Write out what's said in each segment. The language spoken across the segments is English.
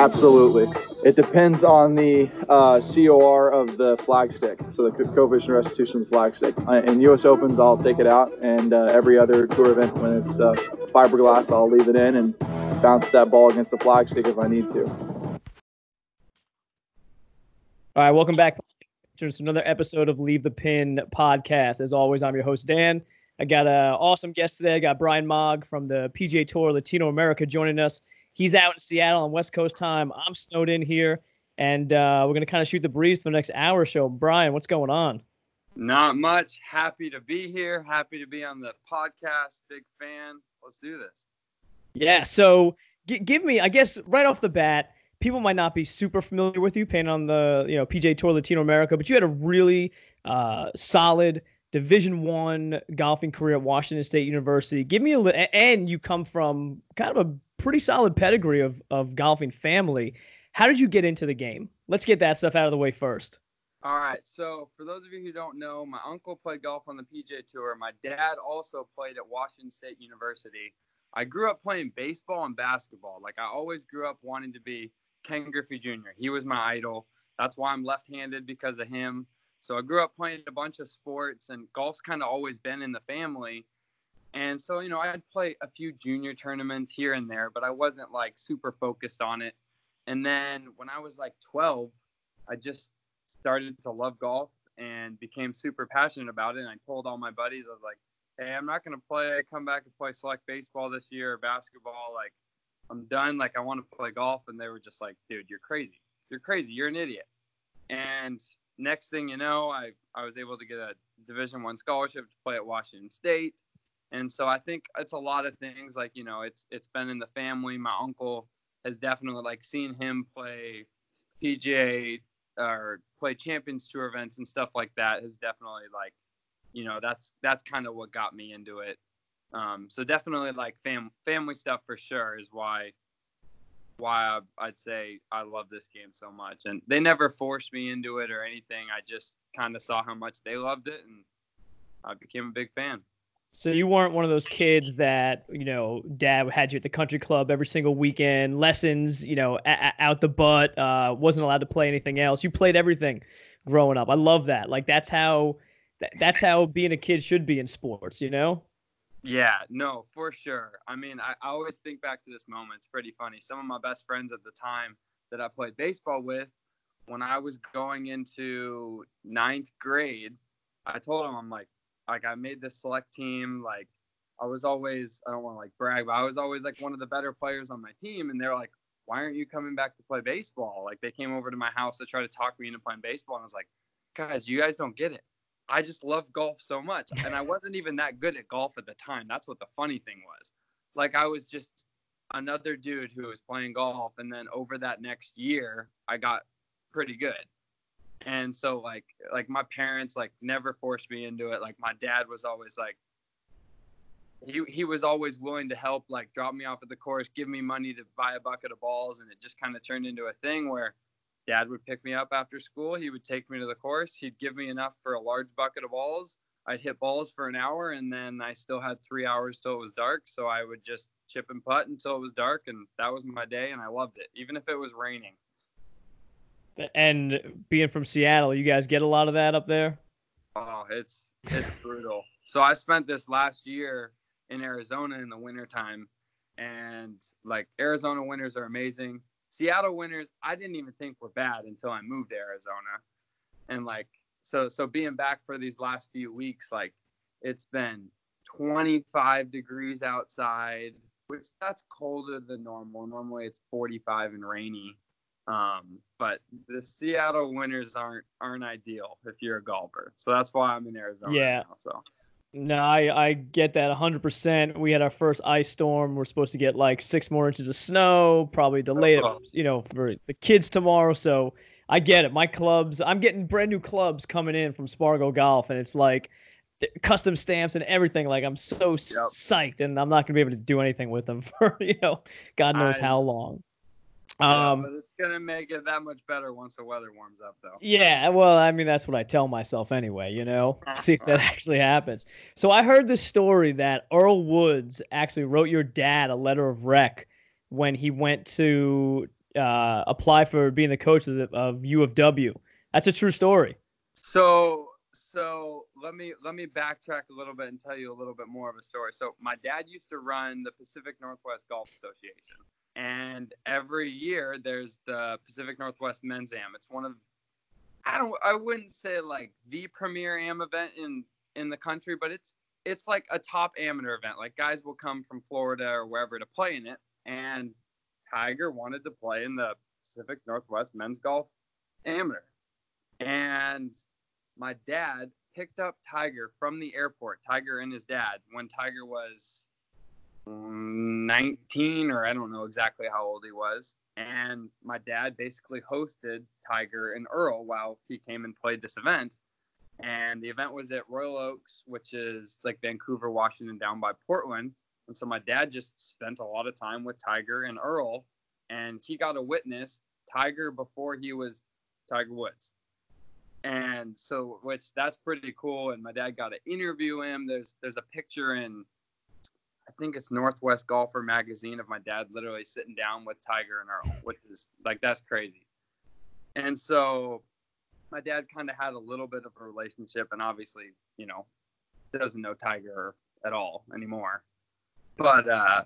Absolutely. It depends on the uh, COR of the flagstick, so the coefficient restitution of the flag stick. Uh, in U.S. Opens, I'll take it out, and uh, every other tour event, when it's uh, fiberglass, I'll leave it in and bounce that ball against the flagstick if I need to. All right, welcome back to another episode of Leave the Pin podcast. As always, I'm your host Dan. I got an awesome guest today. I got Brian Mogg from the PGA Tour Latino America joining us. He's out in Seattle on West Coast time. I'm snowed in here, and uh, we're going to kind of shoot the breeze for the next hour or so. Brian, what's going on? Not much. Happy to be here. Happy to be on the podcast. Big fan. Let's do this. Yeah. So g- give me, I guess, right off the bat, people might not be super familiar with you playing on the you know PGA Tour Latino America, but you had a really uh, solid Division One golfing career at Washington State University. Give me a little, and you come from kind of a pretty solid pedigree of of golfing family. How did you get into the game? Let's get that stuff out of the way first. All right. So, for those of you who don't know, my uncle played golf on the PGA Tour. My dad also played at Washington State University. I grew up playing baseball and basketball. Like, I always grew up wanting to be Ken Griffey Jr. He was my idol. That's why I'm left handed because of him. So I grew up playing a bunch of sports, and golf's kind of always been in the family. And so, you know, I'd play a few junior tournaments here and there, but I wasn't like super focused on it. And then when I was like 12, I just started to love golf and became super passionate about it. And I told all my buddies, I was like, hey, I'm not going to play, come back and play select baseball this year or basketball. Like, I'm done. Like, I want to play golf. And they were just like, dude, you're crazy. You're crazy. You're an idiot. And next thing you know, I, I was able to get a Division One scholarship to play at Washington State. And so I think it's a lot of things like, you know, it's it's been in the family. My uncle has definitely like seen him play PGA or play Champions Tour events and stuff like that has definitely like, you know, that's that's kind of what got me into it. Um, so definitely like fam- family stuff for sure is why why I, would say I love this game so much. And they never forced me into it or anything. I just kind of saw how much they loved it, and I became a big fan. So you weren't one of those kids that you know dad had you at the country club every single weekend, lessons, you know, a- out the butt, uh, wasn't allowed to play anything else. You played everything growing up. I love that. Like that's how that's how being a kid should be in sports, you know? Yeah, no, for sure. I mean, I, I always think back to this moment. It's pretty funny. Some of my best friends at the time that I played baseball with, when I was going into ninth grade, I told them, I'm like, like I made this select team. Like I was always, I don't want to like brag, but I was always like one of the better players on my team. And they're like, why aren't you coming back to play baseball? Like they came over to my house to try to talk me into playing baseball. And I was like, guys, you guys don't get it. I just love golf so much. And I wasn't even that good at golf at the time. That's what the funny thing was. Like I was just another dude who was playing golf. And then over that next year, I got pretty good. And so like like my parents like never forced me into it. Like my dad was always like he he was always willing to help like drop me off at the course, give me money to buy a bucket of balls and it just kind of turned into a thing where dad would pick me up after school. He would take me to the course. He'd give me enough for a large bucket of balls. I'd hit balls for an hour, and then I still had three hours till it was dark. So I would just chip and putt until it was dark, and that was my day, and I loved it, even if it was raining. And being from Seattle, you guys get a lot of that up there. Oh, it's it's brutal. So I spent this last year in Arizona in the wintertime, and like Arizona winters are amazing. Seattle winters, I didn't even think were bad until I moved to Arizona. And like so so being back for these last few weeks, like it's been 25 degrees outside, which that's colder than normal. Normally it's 45 and rainy. Um, but the Seattle winters aren't aren't ideal if you're a golfer. So that's why I'm in Arizona yeah. Now, so no, I, I get that 100%. We had our first ice storm. We're supposed to get like six more inches of snow, probably delayed, oh. you know, for the kids tomorrow. So I get it. My clubs, I'm getting brand new clubs coming in from Spargo Golf, and it's like custom stamps and everything. Like I'm so yep. psyched, and I'm not going to be able to do anything with them for, you know, God knows I, how long. Um, yeah, but it's gonna make it that much better once the weather warms up, though. Yeah, well, I mean that's what I tell myself anyway. You know, see if that actually happens. So I heard the story that Earl Woods actually wrote your dad a letter of rec when he went to uh, apply for being the coach of, the, of U of W. That's a true story. So so let me let me backtrack a little bit and tell you a little bit more of a story. So my dad used to run the Pacific Northwest Golf Association, and every year there's the Pacific Northwest Men's Am. It's one of I don't I wouldn't say like the premier am event in in the country, but it's it's like a top amateur event. Like guys will come from Florida or wherever to play in it, and Tiger wanted to play in the Pacific Northwest Men's Golf Amateur, and my dad picked up Tiger from the airport. Tiger and his dad when Tiger was 19 or I don't know exactly how old he was. And my dad basically hosted Tiger and Earl while he came and played this event. And the event was at Royal Oaks, which is like Vancouver, Washington, down by Portland. And so my dad just spent a lot of time with Tiger and Earl, and he got to witness Tiger before he was Tiger Woods. And so, which that's pretty cool. And my dad got to interview him. There's there's a picture in I think it's Northwest Golfer magazine of my dad literally sitting down with Tiger and Earl, which is like that's crazy. And so my dad kind of had a little bit of a relationship and obviously, you know, doesn't know Tiger at all anymore. But uh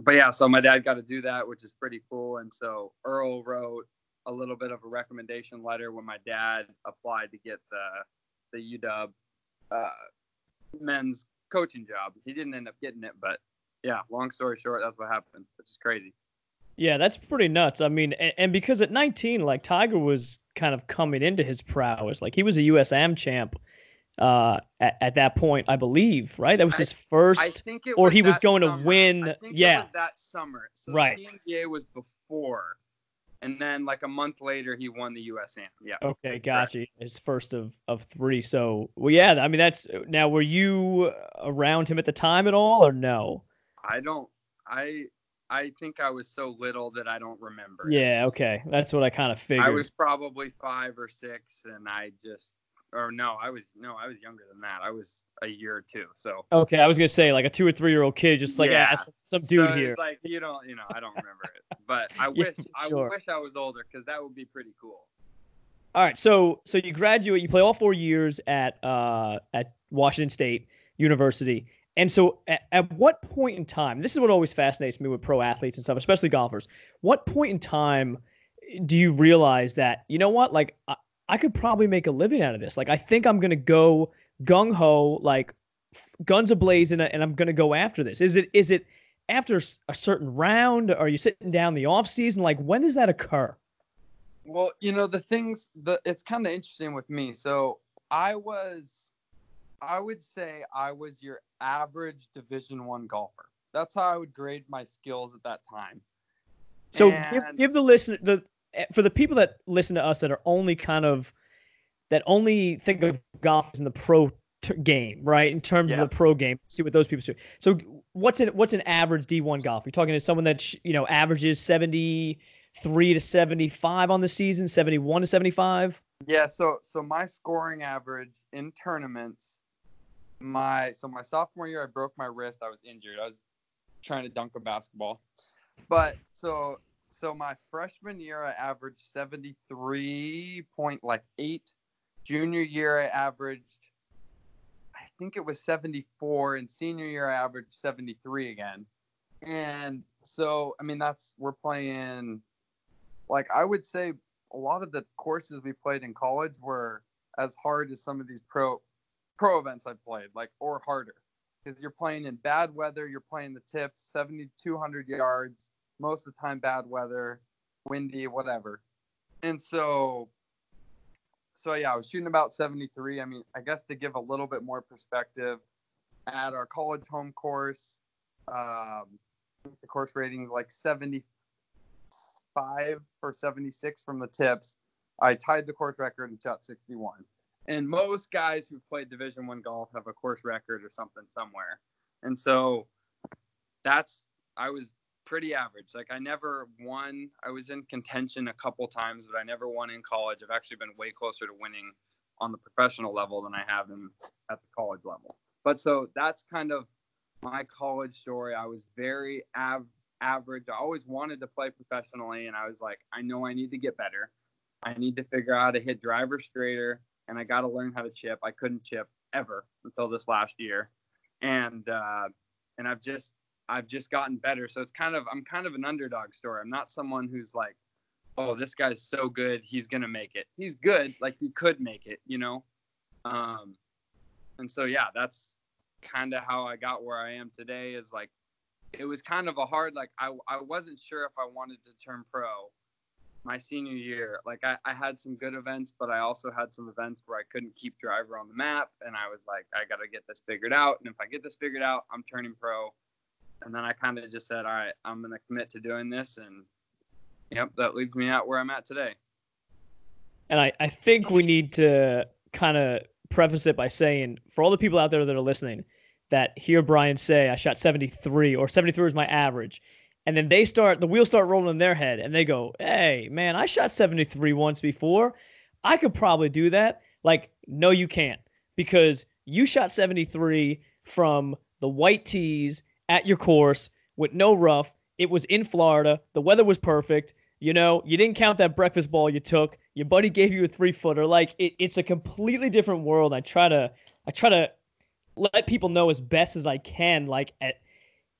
but yeah, so my dad got to do that, which is pretty cool. And so Earl wrote a little bit of a recommendation letter when my dad applied to get the the UW uh, men's coaching job. He didn't end up getting it, but yeah, long story short, that's what happened, which is crazy. Yeah, that's pretty nuts. I mean, and, and, because at 19, like Tiger was kind of coming into his prowess. Like he was a U.S. Am champ uh, at, at that point, I believe, right? That was his first, I think it or was he was going summer. to win. yeah, that summer. So right. the PNGA was before and then like a month later he won the USAM. Yeah. Okay, gotcha. His first of of three. So well, yeah. I mean, that's now. Were you around him at the time at all, or no? I don't. I I think I was so little that I don't remember. Yeah. Okay, that's what I kind of figured. I was probably five or six, and I just or no, I was no, I was younger than that. I was a year or two. So okay, I was gonna say like a two or three year old kid, just like yeah, some, some dude so here. Like you don't, you know, I don't remember it, but I wish sure. I wish I was older because that would be pretty cool. All right, so so you graduate, you play all four years at uh at Washington State University. And so, at, at what point in time, this is what always fascinates me with pro athletes and stuff, especially golfers. What point in time do you realize that, you know what, like, I could probably make a living out of this. Like, I think I'm gonna go gung ho, like guns ablaze, and and I'm gonna go after this. Is it is it after a certain round? Are you sitting down the off season? Like, when does that occur? Well, you know the things. The it's kind of interesting with me. So I was, I would say I was your average Division One golfer. That's how I would grade my skills at that time. So and... give, give the listener the Eh, for the people that listen to us that are only kind of that only think of golf as in the pro t- game, right? In terms yeah. of the pro game, see what those people do. So, what's an what's an average D1 golf? You're talking to someone that you know averages 73 to 75 on the season, 71 to 75. Yeah. So, so my scoring average in tournaments, my so my sophomore year, I broke my wrist. I was injured. I was trying to dunk a basketball, but so so my freshman year I averaged 73 point like eight. Junior year I averaged I think it was 74 and senior year I averaged 73 again. And so I mean that's we're playing like I would say a lot of the courses we played in college were as hard as some of these pro pro events I played, like or harder. Because you're playing in bad weather, you're playing the tips, 7,200 yards, most of the time bad weather, windy, whatever. And so so yeah, I was shooting about 73. I mean, I guess to give a little bit more perspective, at our college home course, um, the course rating like 75 or 76 from the tips. I tied the course record and shot 61. And most guys who played Division One golf have a course record or something somewhere. And so that's I was pretty average. Like I never won. I was in contention a couple times, but I never won in college. I've actually been way closer to winning on the professional level than I have in at the college level. But so that's kind of my college story. I was very av- average. I always wanted to play professionally, and I was like, I know I need to get better. I need to figure out how to hit driver straighter, and I got to learn how to chip. I couldn't chip ever until this last year, and uh, and I've just I've just gotten better. So it's kind of I'm kind of an underdog story. I'm not someone who's like, oh, this guy's so good, he's gonna make it. He's good, like he could make it, you know. Um, and so yeah, that's kind of how I got where I am today. Is like it was kind of a hard like I I wasn't sure if I wanted to turn pro my senior year. Like I, I had some good events, but I also had some events where I couldn't keep driver on the map, and I was like, I got to get this figured out. And if I get this figured out, I'm turning pro. And then I kind of just said, all right, I'm going to commit to doing this, and yep, that leads me out where I'm at today. And I, I think we need to kind of preface it by saying, for all the people out there that are listening, that hear Brian say, I shot 73 or 73 is my average and then they start the wheels start rolling in their head and they go hey man i shot 73 once before i could probably do that like no you can't because you shot 73 from the white tees at your course with no rough. It was in florida. The weather was perfect. You know you didn't count that breakfast ball you took. Your buddy gave you a three footer like it, it's a completely different world. I try to i try to let people know as best as i can like at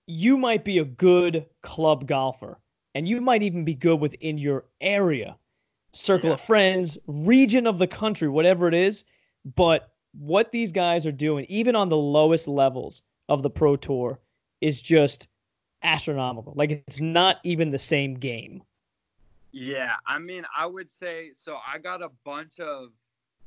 you might be a good club golfer and you might even be good within your area, circle yeah. of friends, region of the country, whatever it is. But what these guys are doing, even on the lowest levels of the Pro Tour, is just astronomical. Like it's not even the same game. Yeah, I mean, I would say so. I got a bunch of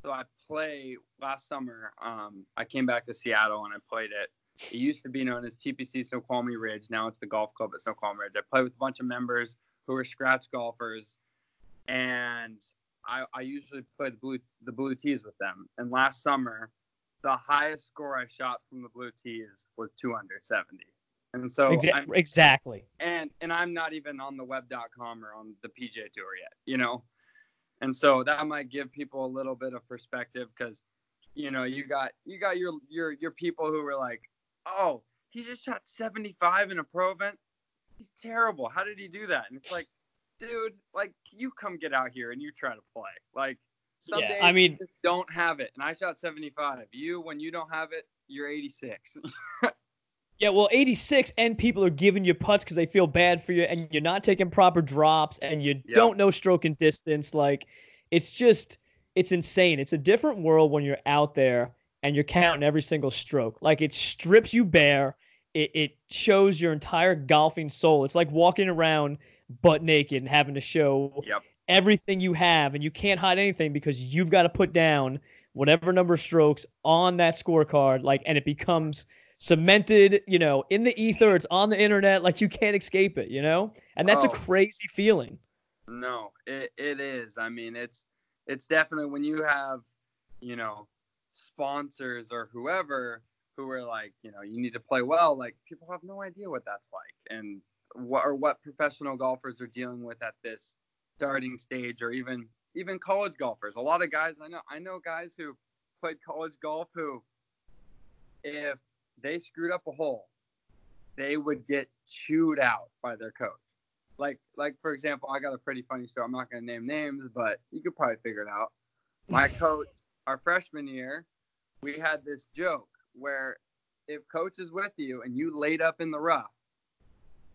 so I play last summer. Um, I came back to Seattle and I played it it used to be known as TPC Snoqualmie Ridge. Now it's the golf club at Snoqualmie Ridge. I play with a bunch of members who are scratch golfers, and I, I usually play the blue the blue tees with them. And last summer, the highest score I shot from the blue tees was two under seventy. And so exactly, exactly. And and I'm not even on the web.com or on the PGA Tour yet, you know. And so that might give people a little bit of perspective because you know you got you got your your your people who were like oh, he just shot 75 in a pro event. He's terrible. How did he do that? And it's like, dude, like you come get out here and you try to play. Like some yeah, days I mean, don't have it. And I shot 75. You, when you don't have it, you're 86. yeah, well, 86, and people are giving you putts because they feel bad for you, and you're not taking proper drops, and you yep. don't know stroke and distance. Like, it's just, it's insane. It's a different world when you're out there and you're counting every single stroke. Like it strips you bare. It, it shows your entire golfing soul. It's like walking around butt naked and having to show yep. everything you have, and you can't hide anything because you've got to put down whatever number of strokes on that scorecard. Like, and it becomes cemented, you know, in the ether. It's on the internet. Like you can't escape it, you know. And that's oh. a crazy feeling. No, it, it is. I mean, it's it's definitely when you have, you know, sponsors or whoever who are like, you know, you need to play well. Like people have no idea what that's like and what or what professional golfers are dealing with at this starting stage or even even college golfers. A lot of guys I know I know guys who played college golf who if they screwed up a hole, they would get chewed out by their coach. Like like for example, I got a pretty funny story. I'm not gonna name names, but you could probably figure it out. My coach our freshman year, we had this joke where if coach is with you and you laid up in the rough,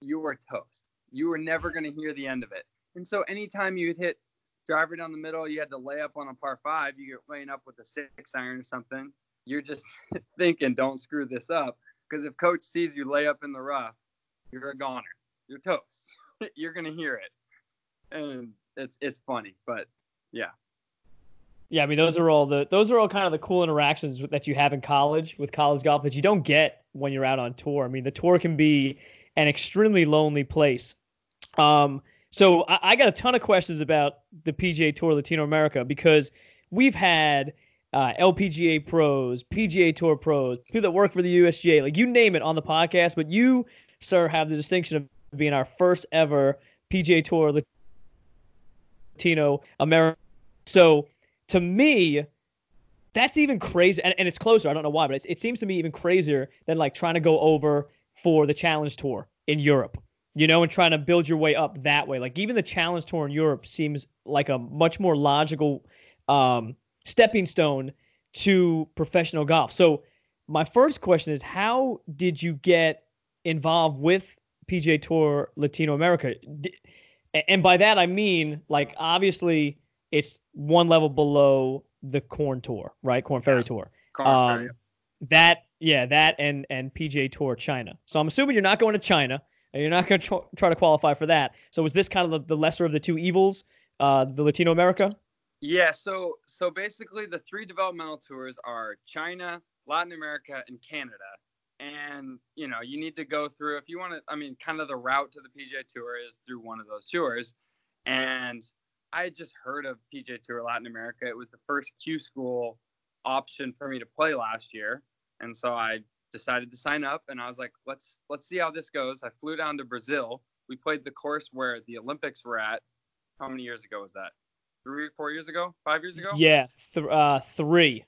you were toast. You were never going to hear the end of it. And so anytime you'd hit driver down the middle, you had to lay up on a par five, you get laying up with a six iron or something. You're just thinking, don't screw this up. Because if coach sees you lay up in the rough, you're a goner. You're toast. you're to hear it. And it's it's funny, but yeah. Yeah, I mean those are all the those are all kind of the cool interactions that you have in college with college golf that you don't get when you're out on tour. I mean the tour can be an extremely lonely place. Um, so I, I got a ton of questions about the PGA Tour Latino America because we've had uh, LPGA pros, PGA Tour pros, people that work for the USGA, like you name it on the podcast. But you, sir, have the distinction of being our first ever PGA Tour Latino American. So to me, that's even crazy. And, and it's closer. I don't know why, but it seems to me even crazier than like trying to go over for the Challenge Tour in Europe. you know, and trying to build your way up that way. Like even the Challenge Tour in Europe seems like a much more logical um, stepping stone to professional golf. So my first question is, how did you get involved with PGA Tour Latino America? And by that I mean, like, obviously it's one level below the Korn Tour, right? Korn Ferry Tour. Korn Um, Ferry. That, yeah, that and and PGA Tour China. So I'm assuming you're not going to China, and you're not going to tr- try to qualify for that. So is this kind of the, the lesser of the two evils, uh, the Latino America? Yeah, so so basically the three developmental tours are China, Latin America, and Canada. And you know, you need to go through if you want to I mean, kind of the route to the PGA Tour is through one of those tours. And I just heard of PGA Tour Latin America. It was the first Q school option for me to play last year. And so I decided to sign up and I was like, let's let's see how this goes. I flew down to Brazil. We played the course where the Olympics were at. How many years ago was that? Three, four years ago? Five years ago? Yeah, th- uh, three.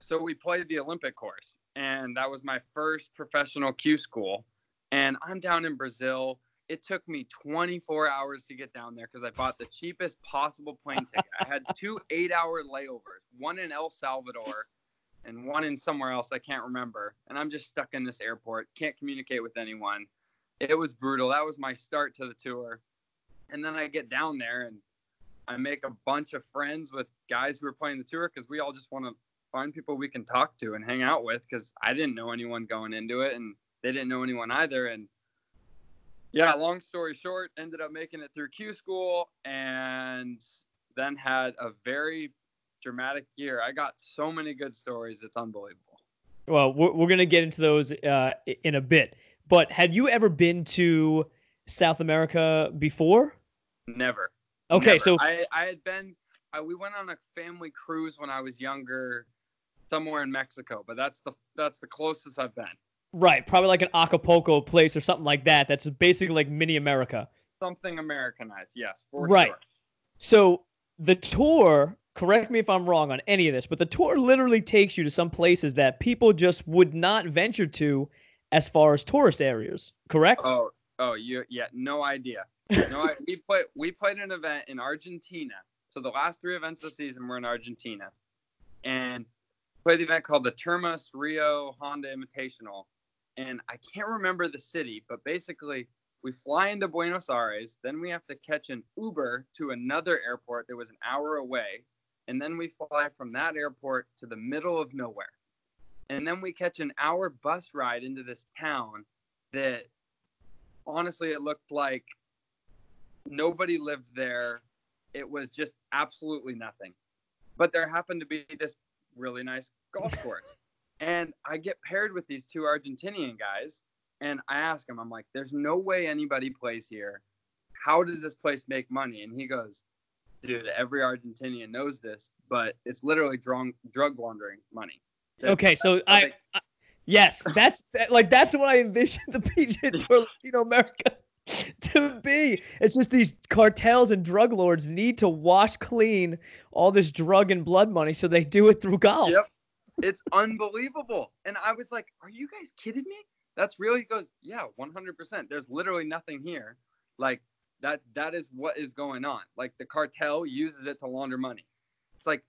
So we played the Olympic course, and that was my first professional Q school. And I'm down in Brazil. It took me 24 hours to get down there because I bought the cheapest possible plane ticket. I had two eight hour layovers, one in El Salvador and one in somewhere else I can't remember. And I'm just stuck in this airport, can't communicate with anyone. It was brutal. That was my start to the tour. And then I get down there and I make a bunch of friends with guys who are playing the tour because we all just want to find people we can talk to and hang out with because I didn't know anyone going into it and they didn't know anyone either. And yeah, long story short, ended up making it through Q school and then had a very dramatic year. I got so many good stories. It's unbelievable. Well, we're, we're going to get into those uh, in a bit. But had you ever been to South America before? Never. Okay, Never. so I, I had been, I, we went on a family cruise when I was younger, somewhere in Mexico, but that's the that's the closest I've been. right, probably like an Acapulco place or something like that. That's basically like mini America. Something Americanized, yes, for Right. sure. So the tour, correct me if I'm wrong on any of this, but the tour literally takes you to some places that people just would not venture to as far as tourist areas, correct? Oh, oh, you, yeah, no idea. No, I, we played we played an event in Argentina. So the last three events of the season were in Argentina, and played the event called the Termas Rio Hondo Invitational. And I can't remember the city, but basically we fly into Buenos Aires, then we have to catch an Uber to another airport that was an hour away, and then we fly from that airport to the middle of nowhere. And then we catch an hour bus ride into this town that honestly it looked like nobody lived there. It was just absolutely nothing. But there happened to be this really nice golf course. and I get paired with these two Argentinian guys and I ask him, I'm like, there's no way anybody plays here. How does this place make money? And he goes, dude, every Argentinian knows this, but it's literally drug, drug laundering money. Okay, so I, nothing- I yes, that's that, like that's what I envisioned the PGA Tour Latino America to be. It's just these cartels and drug lords need to wash clean all this drug and blood money, so they do it through golf. Yep. It's unbelievable. And I was like, are you guys kidding me? That's real. He goes, yeah, 100%. There's literally nothing here. Like that, that is what is going on. Like the cartel uses it to launder money. It's like,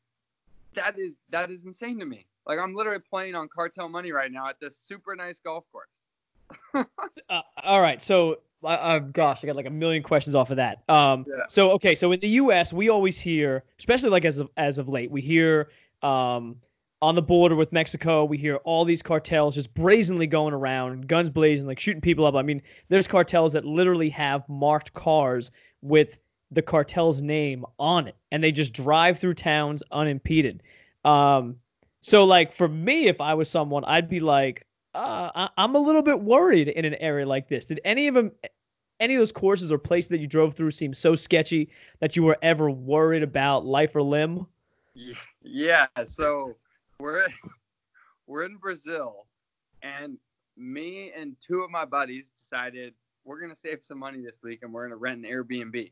that is, that is insane to me. Like I'm literally playing on cartel money right now at this super nice golf course. Uh, all right, so uh, gosh, I got like a million questions off of that. Um, Yeah. so okay, so in the U.S., we always hear, especially like as of as of late, we hear um, on the border with Mexico, we hear all these cartels just brazenly going around, guns blazing, like shooting people up. I mean, there's cartels that literally have marked cars with the cartel's name on it, and they just drive through towns unimpeded. Um, so like for me, if I was someone, I'd be like, uh, I, I'm a little bit worried in an area like this. Did any of them, any of those courses or places that you drove through seem so sketchy that you were ever worried about life or limb? Yeah, so we're we're in Brazil, and me and two of my buddies decided we're gonna save some money this week, and we're gonna rent an Airbnb.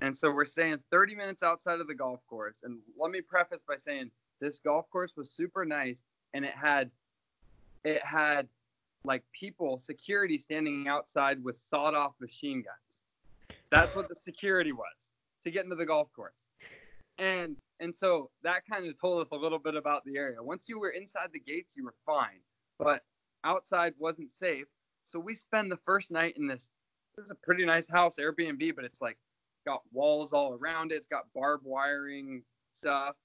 And so we're staying 30 minutes outside of the golf course. And let me preface by saying this golf course was super nice, and it had it had like people, security standing outside with sawed off machine guns. That's what the security was to get into the golf course. And and so that kind of told us a little bit about the area. Once you were inside the gates, you were fine, but outside wasn't safe. So we spend the first night in this. It was a pretty nice house, Airbnb, but it's like got walls all around it. It's got barbed wiring stuff.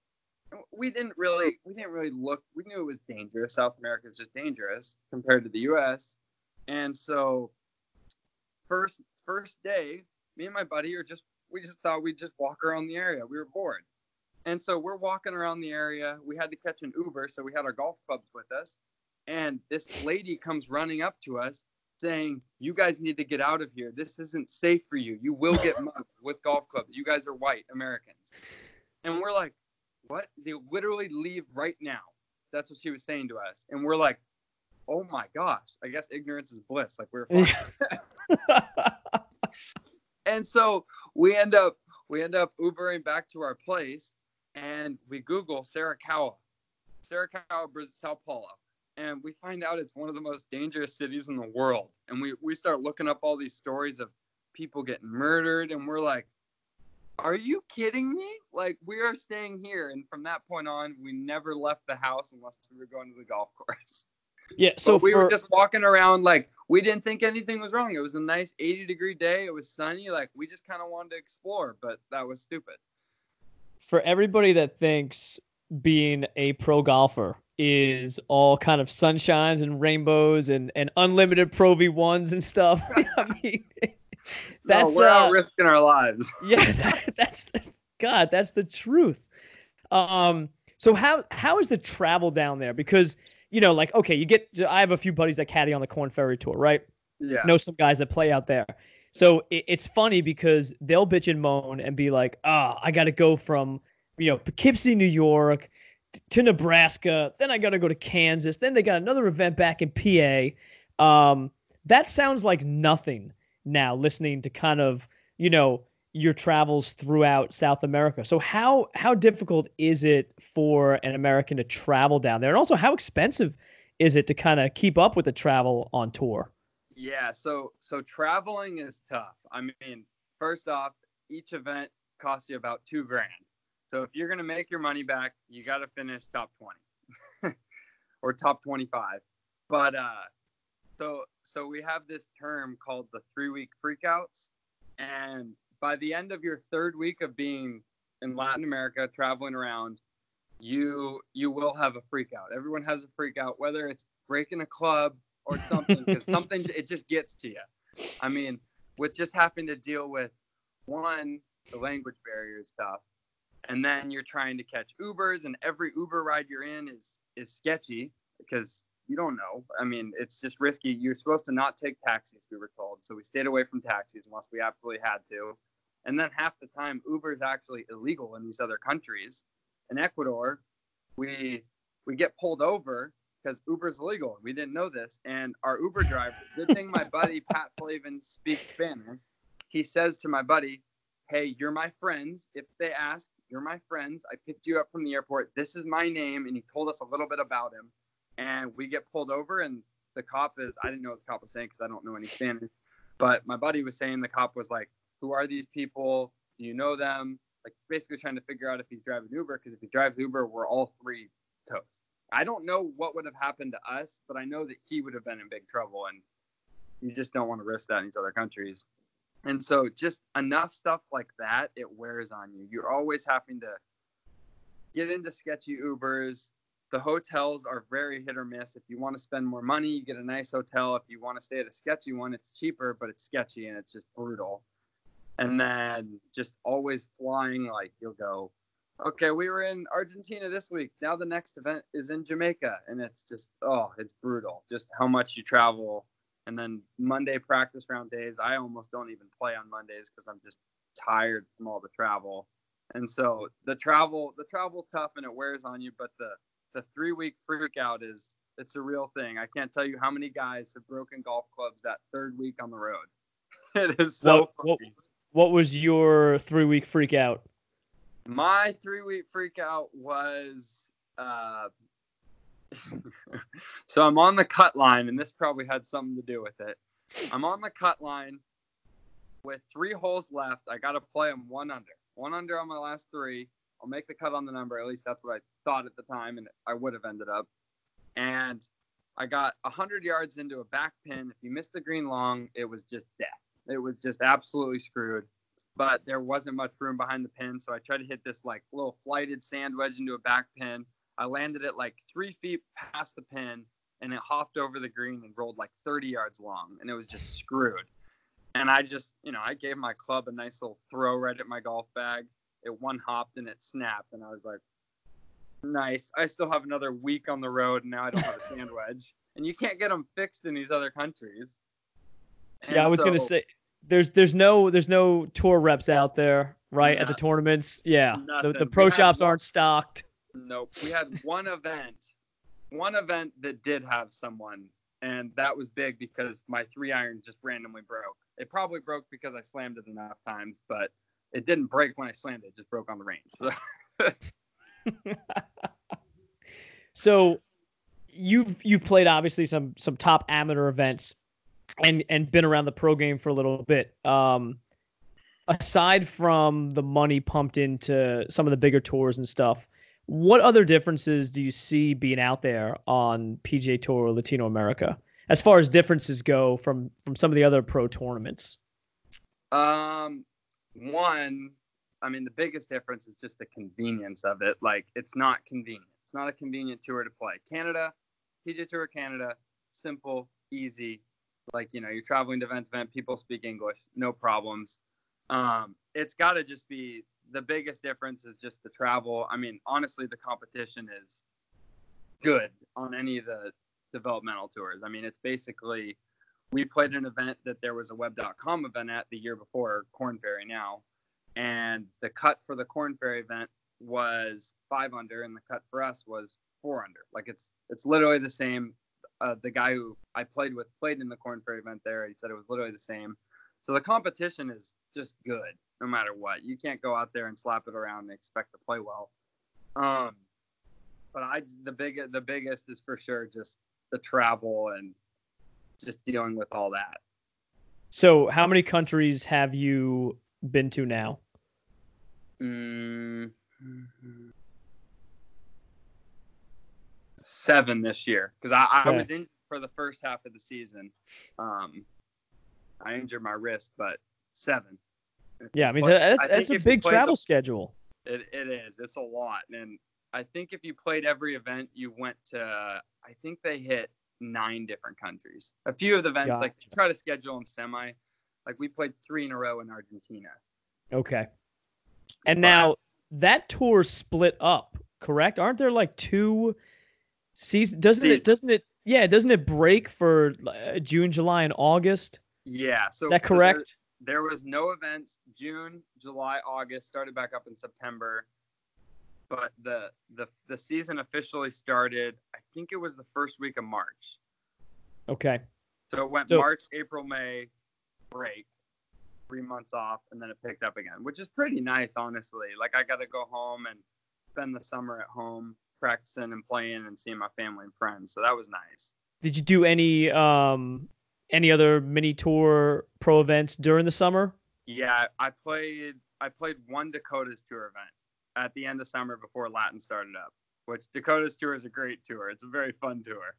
We didn't really, we didn't really look. We knew it was dangerous. South America is just dangerous compared to the U.S. And so, first first day, me and my buddy are just, we just thought we'd just walk around the area. We were bored, and so we're walking around the area. We had to catch an Uber, so we had our golf clubs with us. And this lady comes running up to us saying, You guys need to get out of here. This isn't safe for you. You will get mugged with golf clubs. You guys are white Americans. And we're like, What? They literally leave right now. That's what she was saying to us. And we're like, Oh my gosh. I guess ignorance is bliss. Like we're fine. and so we end up we end up Ubering back to our place and we Google Sarakawa. Sarakawa, Brazil, Sao Paulo and we find out it's one of the most dangerous cities in the world. And we, we start looking up all these stories of people getting murdered, and we're like, are you kidding me? Like, we are staying here. And from that point on, we never left the house unless we were going to the golf course. Yeah. So but we for... were just walking around like we didn't think anything was wrong. It was a nice 80 degree day. It was sunny. Like, we just kind of wanted to explore, but that was stupid. For everybody that thinks being a pro golfer is all kind of sunshines and rainbows and, and unlimited Pro V1s and stuff. I mean, that's no, we're uh, risking our lives. yeah, that, that's, that's God, that's the truth. Um, so how how is the travel down there? Because you know, like okay, you get. I have a few buddies that caddy on the Korn Ferry tour, right? Yeah. Know some guys that play out there. So it, it's funny because they'll bitch and moan and be like, "Ah, oh, I got to go from you know Poughkeepsie, New York." to Nebraska. Then I got to go to Kansas. Then they got another event back in PA. Um, that sounds like nothing now, listening to kind of, you know, your travels throughout South America. So how how difficult is it for an American to travel down there? And also how expensive is it to kind of keep up with the travel on tour? Yeah, so so traveling is tough. I mean, first off, each event costs you about 2 grand. So if you're going to make your money back, you got to finish top 20 or top 25. But uh, so so we have this term called the three week freakouts, and by the end of your third week of being in Latin America, traveling around, you you will have a freak out. Everyone has a freak out, whether it's breaking a club or something, because something it just gets to you. I mean, with just having to deal with one the language barrier stuff, and then you're trying to catch Ubers, and every Uber ride you're in is is sketchy because you don't know. I mean, it's just risky. You're supposed to not take taxis, we were told, so we stayed away from taxis unless we absolutely had to. And then half the time, Uber is actually illegal in these other countries. In Ecuador, we we get pulled over because Uber's illegal. We didn't know this, and our Uber driver. good thing my buddy Pat Flavin speaks Spanish. He says to my buddy, "Hey, you're my friends. If they ask, you're my friends. I picked you up from the airport. This is my name. And he told us a little bit about him. And we get pulled over, and the cop is, I didn't know what the cop was saying because I don't know any Spanish. But my buddy was saying the cop was like, Who are these people? Do you know them? Like, basically trying to figure out if he's driving Uber because if he drives Uber, we're all three toast. I don't know what would have happened to us, but I know that he would have been in big trouble. And you just don't want to risk that in these other countries. And so just enough stuff like that, it wears on you. You're always having to get into sketchy Ubers. The hotels are very hit or miss. If you want to spend more money, you get a nice hotel. If you want to stay at a sketchy one, it's cheaper, but it's sketchy and it's just brutal. And then just always flying, like you'll go, okay, we were in Argentina this week. Now the next event is in Jamaica. And it's just, oh, it's brutal. Just how much you travel and then Monday practice round days, I almost don't even play on Mondays because I'm just tired from all the travel. And so the travel, the travel's tough and it wears on you. But the the three week freak out is it's a real thing. I can't tell you how many guys have broken golf clubs that third week on the road. it is so. What, what, what was your three week freak out? My three week freak out was uh, so I'm on the cut line, and this probably had something to do with it. I'm on the cut line with three holes left. I got to play them one under, one under on my last three. I'll make the cut on the number. At least that's what I thought at the time, and I would have ended up. And I got 100 yards into a back pin. If you missed the green long, it was just death. It was just absolutely screwed. But there wasn't much room behind the pin, so I tried to hit this like little flighted sand wedge into a back pin. I landed it like three feet past the pin, and it hopped over the green and rolled like 30 yards long, and it was just screwed. And I just, you know, I gave my club a nice little throw right at my golf bag. It one hopped and it snapped, and I was like, nice. I still have another week on the road, and now I don't have a sand wedge. And you can't get them fixed in these other countries. And yeah, I was so, gonna say there's there's no there's no tour reps out there, right? at the tournaments. Yeah. The, the pro shops one, aren't stocked. Nope. We had one event, one event that did have someone, and that was big because my three iron just randomly broke. It probably broke because I slammed it enough times, but it didn't break when I slammed it, it just broke on the range. So, so you've you've played obviously some some top amateur events and and been around the pro game for a little bit. Um, aside from the money pumped into some of the bigger tours and stuff, what other differences do you see being out there on PGA Tour Latino America as far as differences go from from some of the other pro tournaments? Um, one, I mean, the biggest difference is just the convenience of it. Like, it's not convenient. It's not a convenient tour to play. Canada, PGA Tour Canada, simple, easy, like you know you're traveling to event event people speak english no problems um, it's got to just be the biggest difference is just the travel i mean honestly the competition is good on any of the developmental tours i mean it's basically we played an event that there was a web.com event at the year before Korn Ferry now and the cut for the Korn Ferry event was five under and the cut for us was four under like it's it's literally the same uh, the guy who I played with played in the Korn Ferry event there. He said it was literally the same. So the competition is just good no matter what. You can't go out there and slap it around and expect to play well. Um, but I the big the biggest is for sure just the travel and just dealing with all that. So how many countries have you been to now? Mm-hmm seven this year because I, okay. I was in for the first half of the season. Um, I injured my wrist, but seven. Yeah, I mean that, that's a big travel the, schedule. It, it is. It's a lot, and I think if you played every event, you went to. I think they hit nine different countries. A few of the events, gotcha. like try to schedule them semi. Like we played three in a row in Argentina. Okay. And but, now that tour split up, correct? Aren't there like two seasons? doesn't it doesn't it yeah doesn't it break for uh, June, July, and August? Yeah. So is that correct? So there, there, was no events June, July, August. Started back up in September, but the the the season officially started. I think it was the first week of March. Okay. So it went so, March, April, May, break, three months off, and then it picked up again, which is pretty nice, honestly. Like I got to go home and spend the summer at home practicing and playing and seeing my family and friends. So that was nice. Did you do any um any other mini tour pro events during the summer? Yeah, I played I played one Dakotas tour event at the end of summer before Latin started up. Which Dakotas tour is a great tour. It's a very fun tour.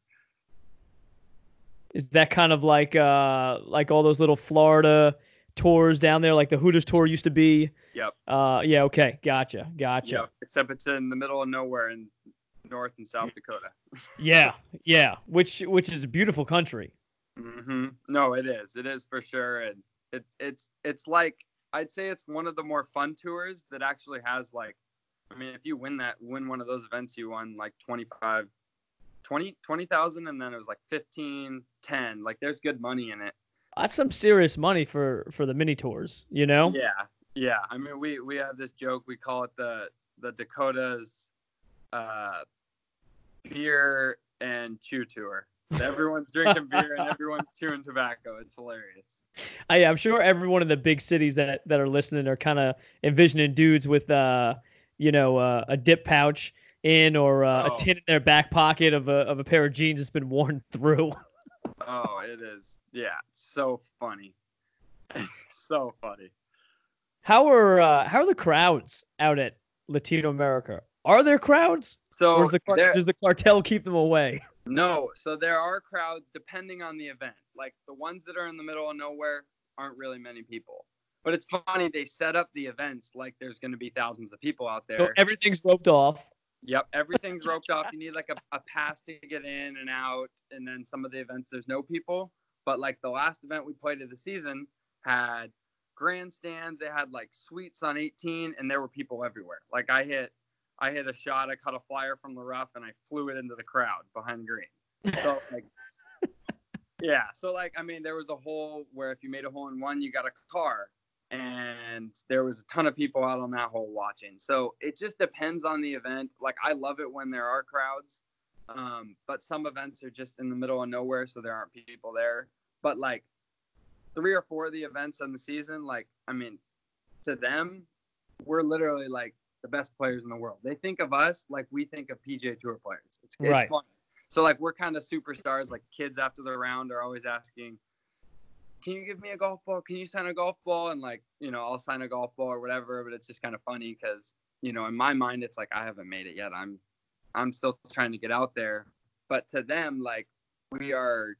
Is that kind of like uh like all those little Florida tours down there, like the Hooters tour used to be? Yep. Uh, yeah. Okay. Gotcha. Gotcha. Yep. Except it's in the middle of nowhere in North and South Dakota. yeah. Yeah. Which which is a beautiful country. Mm-hmm. No, it is. It is for sure, and it's it's it's like I'd say it's one of the more fun tours that actually has like, I mean, if you win that win one of those events, you won like 25 20 20,000 and then it was like 15 10 like there's good money in it that's some serious money for for the mini tours you know yeah yeah, I mean, we we have this joke. We call it the the Dakotas uh, beer and chew tour. Everyone's drinking beer and everyone's chewing tobacco. It's hilarious. I, I'm sure everyone in the big cities that that are listening are kind of envisioning dudes with uh, you know, uh, a dip pouch, in or uh, Oh. a tin in their back pocket of a of a pair of jeans that's been worn through. Oh, it is. Yeah, so funny. so funny. How are uh, how are the crowds out at Latino America? Are there crowds, So the there- does the cartel keep them away? no, so there are crowds depending on the event. Like the ones that are in the middle of nowhere aren't really many people. But it's funny they set up the events like there's going to be thousands of people out there. So everything's roped off. Yep, everything's roped off. You need like a, a pass to get in and out. And then some of the events, there's no people. But like the last event we played of the season had grandstands. They had like suites on 18, and there were people everywhere. Like I hit, I hit a shot. I caught a flyer from the rough, and I flew it into the crowd behind green. So like, yeah. So like, I mean, there was a hole where if you made a hole in one, you got a car and there was a ton of people out on that hole watching. So it just depends on the event. Like I love it when there are crowds, um, but some events are just in the middle of nowhere, so there aren't people there. But like three or four of the events in the season, like I mean, to them, we're literally like the best players in the world. They think of us like we think of PGA Tour players. It's, it's Right. fun. So like we're kind of superstars. Like kids after the round are always asking, "Can you give me a golf ball? Can you sign a golf ball?" And like you know, I'll sign a golf ball or whatever. But it's just kind of funny because you know, in my mind, it's like I haven't made it yet. I'm I'm still trying to get out there. But to them, like we are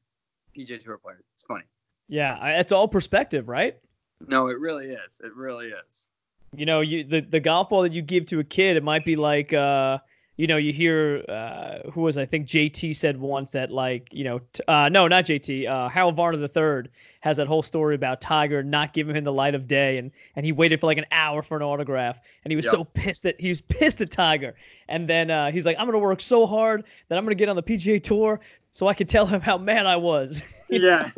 PGA Tour players. It's funny. Yeah, it's all perspective, right? No, it really is. It really is. You know, you the, the golf ball that you give to a kid, it might be like uh you know, you hear uh who was I think JT said once that like, you know, t- uh no, not JT, uh Harold Varner III has that whole story about Tiger not giving him the light of day and and he waited for like an hour for an autograph and he was Yep. so pissed at he was pissed at Tiger. And then uh he's like I'm going to work so hard that I'm going to get on the PGA tour so I can tell him how mad I was. Yeah.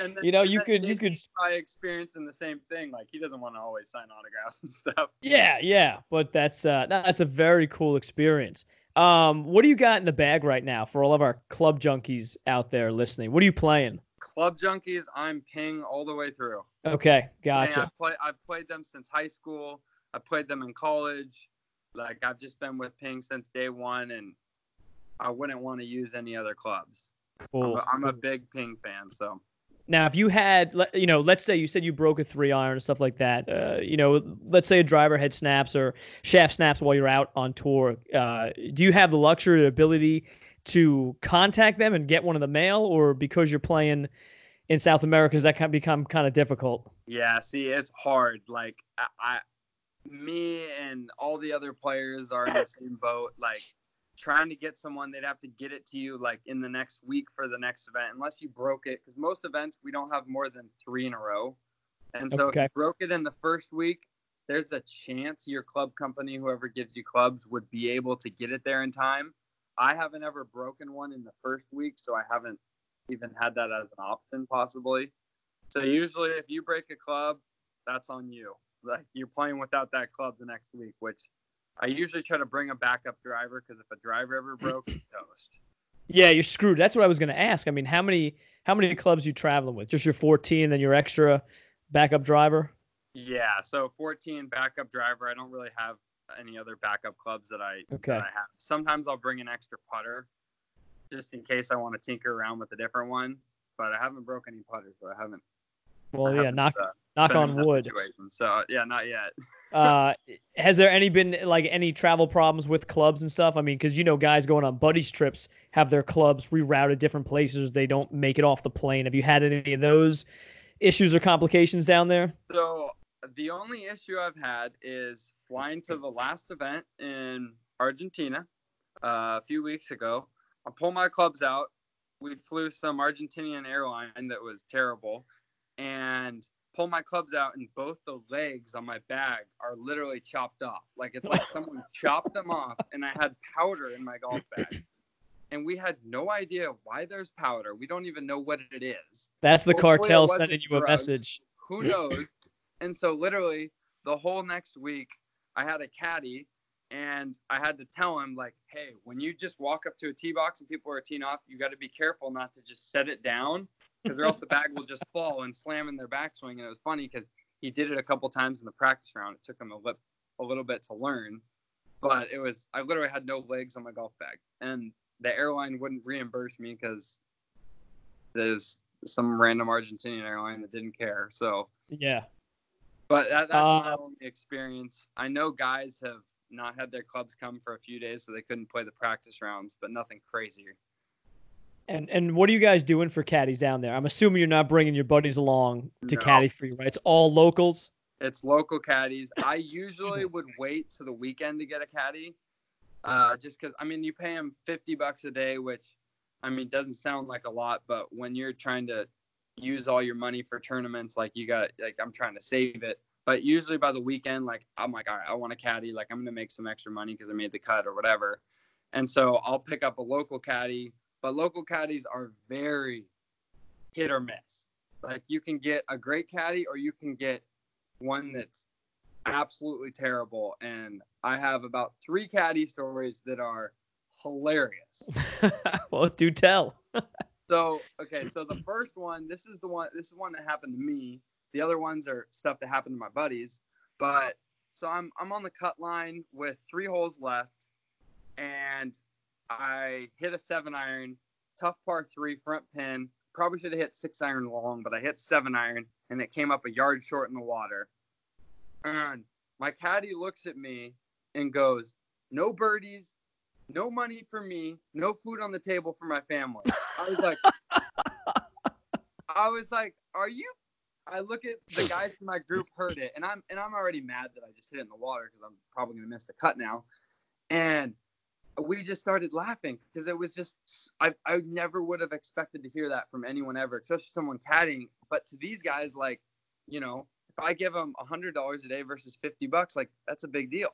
And You know, you could- you could- probably experiencing the same thing. Like he doesn't want to always sign autographs and stuff. Yeah, yeah, but that's uh, that's a very cool experience. Um, what do you got in the bag right now for all of our club junkies out there listening? What are you playing? Club junkies, I'm ping all the way through. Okay, Man, gotcha. I've, play, I've played them since high school. I played them in college. Like I've just been with ping since day one, and I wouldn't want to use any other clubs. I'm Cool. a, I'm a big ping fan, so Now, if you had, you know, let's say you said you broke a three iron and stuff like that. Uh, you know, let's say a driver head snaps or shaft snaps while you're out on tour. Uh, do you have the luxury or ability to contact them and get one in the mail, or because you're playing in South America, does that become kind of difficult? Yeah, see, it's hard. Like I, I, me and all the other players are in the same boat. Like trying to get someone, they'd have to get it to you like in the next week for the next event, unless you broke it. Because most events we don't have more than three in a row, and so if you broke it in the first week, there's a chance your club company, whoever gives you clubs, would be able to get it there in time. I haven't ever broken one in the first week, so I haven't even had that as an option possibly. So usually, if you break a club, that's on you. Like you're playing without that club the next week, which I usually try to bring a backup driver because if a driver ever broke, toast. Yeah, you're screwed. That's what I was going to ask. I mean, how many how many clubs you traveling with? Just your 14, then your extra backup driver. Yeah, so 14 backup driver. I don't really have any other backup clubs that I Okay. that I have. Sometimes I'll bring an extra putter just in case I want to tinker around with a different one. But I haven't broke any putters, so I haven't. Well, yeah, knock uh, knock on wood. situation. So yeah, not yet. Uh, has there any been like any travel problems with clubs and stuff? I mean, because you know, guys going on buddies trips have their clubs rerouted different places. They don't make it off the plane. Have you had any of those issues or complications down there? So the only issue I've had is flying to the last event in Argentina uh, a few weeks ago. I pull my clubs out. We flew some Argentinian airline that was terrible, and pull my clubs out, and both the legs on my bag are literally chopped off. Like it's like someone chopped them off, and I had powder in my golf bag. And we had no idea why there's powder. We don't even know what it is That's the Hopefully cartel sending you a message. who knows? and so literally the whole next week, I had a caddy, and I had to tell him like, hey, when you just walk up to a tee box and people are teeing off, you got to be careful not to just set it down, because or else the bag will just fall and slam in their backswing. And it was funny because he did it a couple times in the practice round. It took him a, lip, a little bit to learn. but it was I literally had no legs on my golf bag, and the airline wouldn't reimburse me because there's some random Argentinian airline that didn't care. So Yeah. but that, that's my Uh, only experience. I know guys have not had their clubs come for a few days, so they couldn't play the practice rounds, but nothing crazy. And and what are you guys doing for caddies down there? I'm assuming you're not bringing your buddies along to No. caddy for you, right? It's all locals. It's local caddies. I usually would wait to the weekend to get a caddy, uh, just because I mean you pay them fifty bucks a day, which I mean doesn't sound like a lot, but when you're trying to use all your money for tournaments, like you got like I'm trying to save it. But usually by the weekend, like I'm like, all right, I want a caddy. Like I'm gonna make some extra money because I made the cut or whatever. And so I'll pick up a local caddy. But local caddies are very hit or miss. Like you can get a great caddy or you can get one that's absolutely terrible. And I have about three caddy stories that are hilarious. well, do tell. So okay, so the first one, this is the one this is one that happened to me. The other ones are stuff that happened to my buddies. But so I'm I'm on the cut line with three holes left and I hit a seven iron, tough par three, front pin. Probably should have hit six iron long, but I hit seven iron and it came up a yard short in the water. And my caddy looks at me and goes, No birdies, no money for me, no food on the table for my family. I was like, I was like, are you? I look at the guys in my group heard it, and I'm and I'm already mad that I just hit it in the water because I'm probably gonna miss the cut now, and we just started laughing because it was just I I never would have expected to hear that from anyone ever, especially someone caddying. But to these guys, like, you know, if I give them a hundred dollars a day versus fifty bucks, like that's a big deal.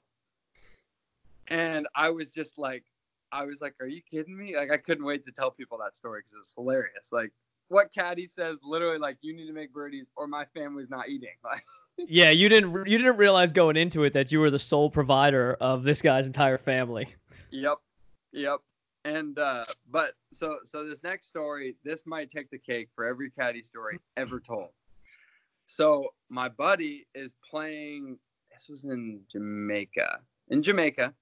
And I was just like, I was like, are you kidding me? Like, I couldn't wait to tell people that story because it was hilarious. Like, what caddy says literally like, you need to make birdies or my family's not eating. Like, Yeah, you didn't you didn't realize going into it that you were the sole provider of this guy's entire family. yep, yep. And uh, but so so this next story, this might take the cake for every caddy story ever told. So my buddy is playing. This was in Jamaica. In Jamaica,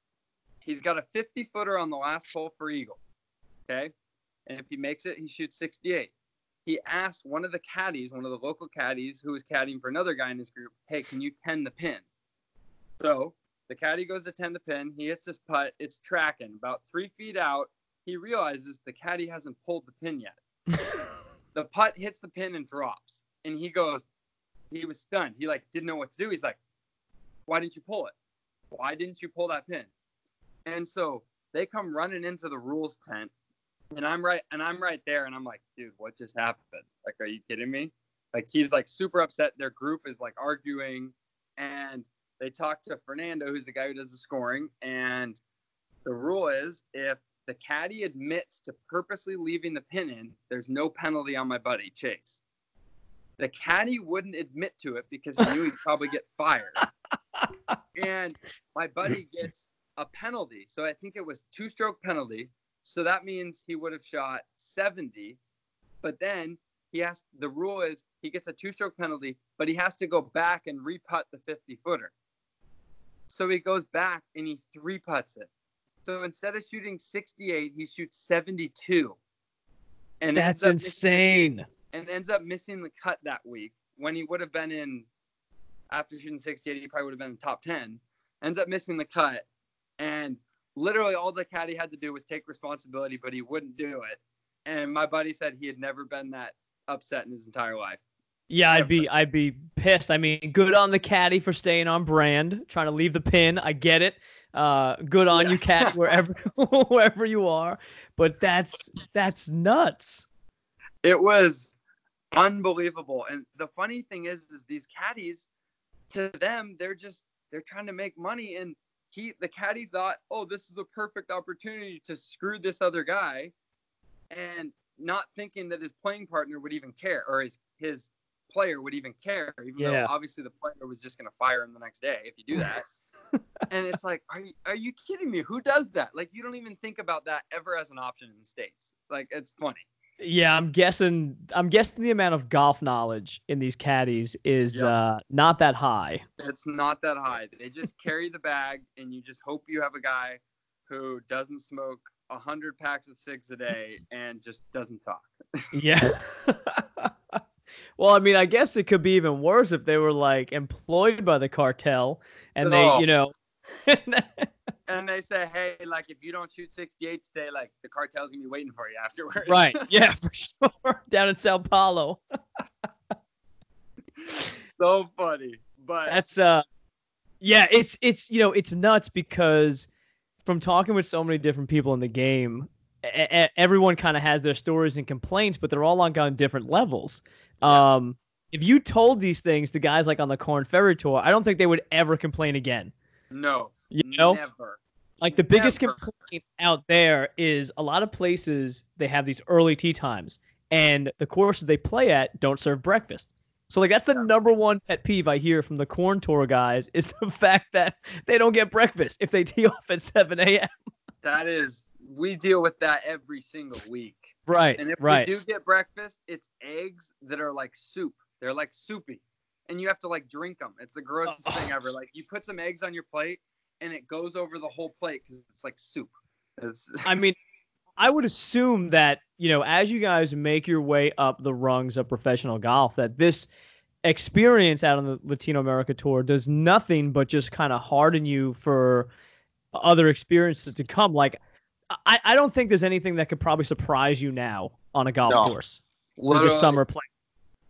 he's got a 50 footer on the last hole for eagle. Okay, and if he makes it, he shoots 68. He asked one of the caddies, one of the local caddies who was caddying for another guy in his group, "Hey, can you tend the pin?" So the caddy goes to tend the pin. He hits this putt. It's tracking about three feet out. He realizes the caddy hasn't pulled the pin yet. the putt hits the pin and drops. And he goes, he was stunned. He like didn't know what to do. He's like, why didn't you pull it? Why didn't you pull that pin? And so they come running into the rules tent, and I'm right, and I'm right there, and I'm like, dude, what just happened? Like, are you kidding me? Like he's like super upset. Their group is like arguing, and they talk to Fernando, who's the guy who does the scoring, and the rule is if the caddy admits to purposely leaving the pin in, there's no penalty on my buddy Chase. The caddy wouldn't admit to it because he knew he'd probably get fired. And my buddy gets a penalty. So I think it was two stroke penalty. So that means he would have shot 70. But then he has the rule is he gets a two stroke penalty, but he has to go back and reputt the 50 footer. So he goes back and he three puts it. So instead of shooting 68, he shoots 72. And That's missing- insane. and ends up missing the cut that week when he would have been in after shooting 68 he probably would have been in the top 10 ends up missing the cut and literally all the caddy had to do was take responsibility but he wouldn't do it and my buddy said he had never been that upset in his entire life Yeah, I'd be I'd be pissed. I mean, good on the caddy for staying on brand, trying to leave the pin. I get it. Uh, good on Yeah. you, caddy, wherever wherever you are. But that's that's nuts. it was unbelievable and the funny thing is is these caddies to them they're just they're trying to make money and he the caddy thought oh this is a perfect opportunity to screw this other guy. And not thinking that his playing partner would even care or his his player would even care even Yeah. though obviously the player was just going to fire him the next day if you do that. And it's like are you, are you kidding me? Who does that? Like you don't even think about that ever as an option in the states. Like it's funny Yeah, I'm guessing. I'm guessing the amount of golf knowledge in these caddies is uh, not that high. It's not that high. They just carry the bag, and you just hope you have a guy who doesn't smoke a hundred packs of cigs a day and just doesn't talk. Yeah. well, I mean, I guess it could be even worse if they were like employed by the cartel and they, you know. And they say, hey, like if you don't shoot 68 today, like the cartel's gonna be waiting for you afterwards. right. Yeah, for sure. Down in Sao Paulo. so funny. But That's uh yeah, it's it's you know, it's nuts because from talking with so many different people in the game, e- everyone kind of has their stories and complaints, but they're all on on different levels. Um if you told these things to guys like on the Korn Ferry tour, I don't think they would ever complain again. no, You know? never. Like the biggest Never. complaint out there is a lot of places they have these early tea times, and the courses they play at don't serve breakfast. So like that's the number one pet peeve I hear from the Korn tour guys is the fact that they don't get breakfast if they tee off at 7 a.m. That is, we deal with that every single week. Right, And if right. we do get breakfast, it's eggs that are like soup. They're like soupy, and you have to like drink them. It's the grossest thing oh. ever. Like you put some eggs on your plate, and it goes over the whole plate because it's like soup. It's I mean, I would assume that you know as you guys make your way up the rungs of professional golf, that this experience out on the Latino America tour does nothing but just kind of harden you for other experiences to come. Like, I, I don't think there's anything that could probably surprise you now on a golf No. course for the summer play.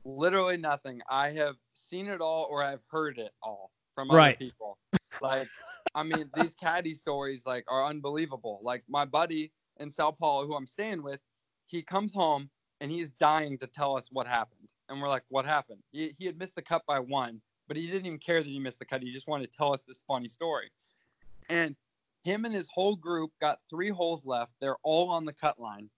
literally nothing. I have seen it all or I've heard it all from Right. other people. Like, I mean, these caddy stories like are unbelievable. Like my buddy in Sao Paulo, who I'm staying with, he comes home and he's dying to tell us what happened. And we're like, what happened? He, he had missed the cut by one, but he didn't even care that he missed the cut. He just wanted to tell us this funny story. And him and his whole group got three holes left. They're all on the cut line.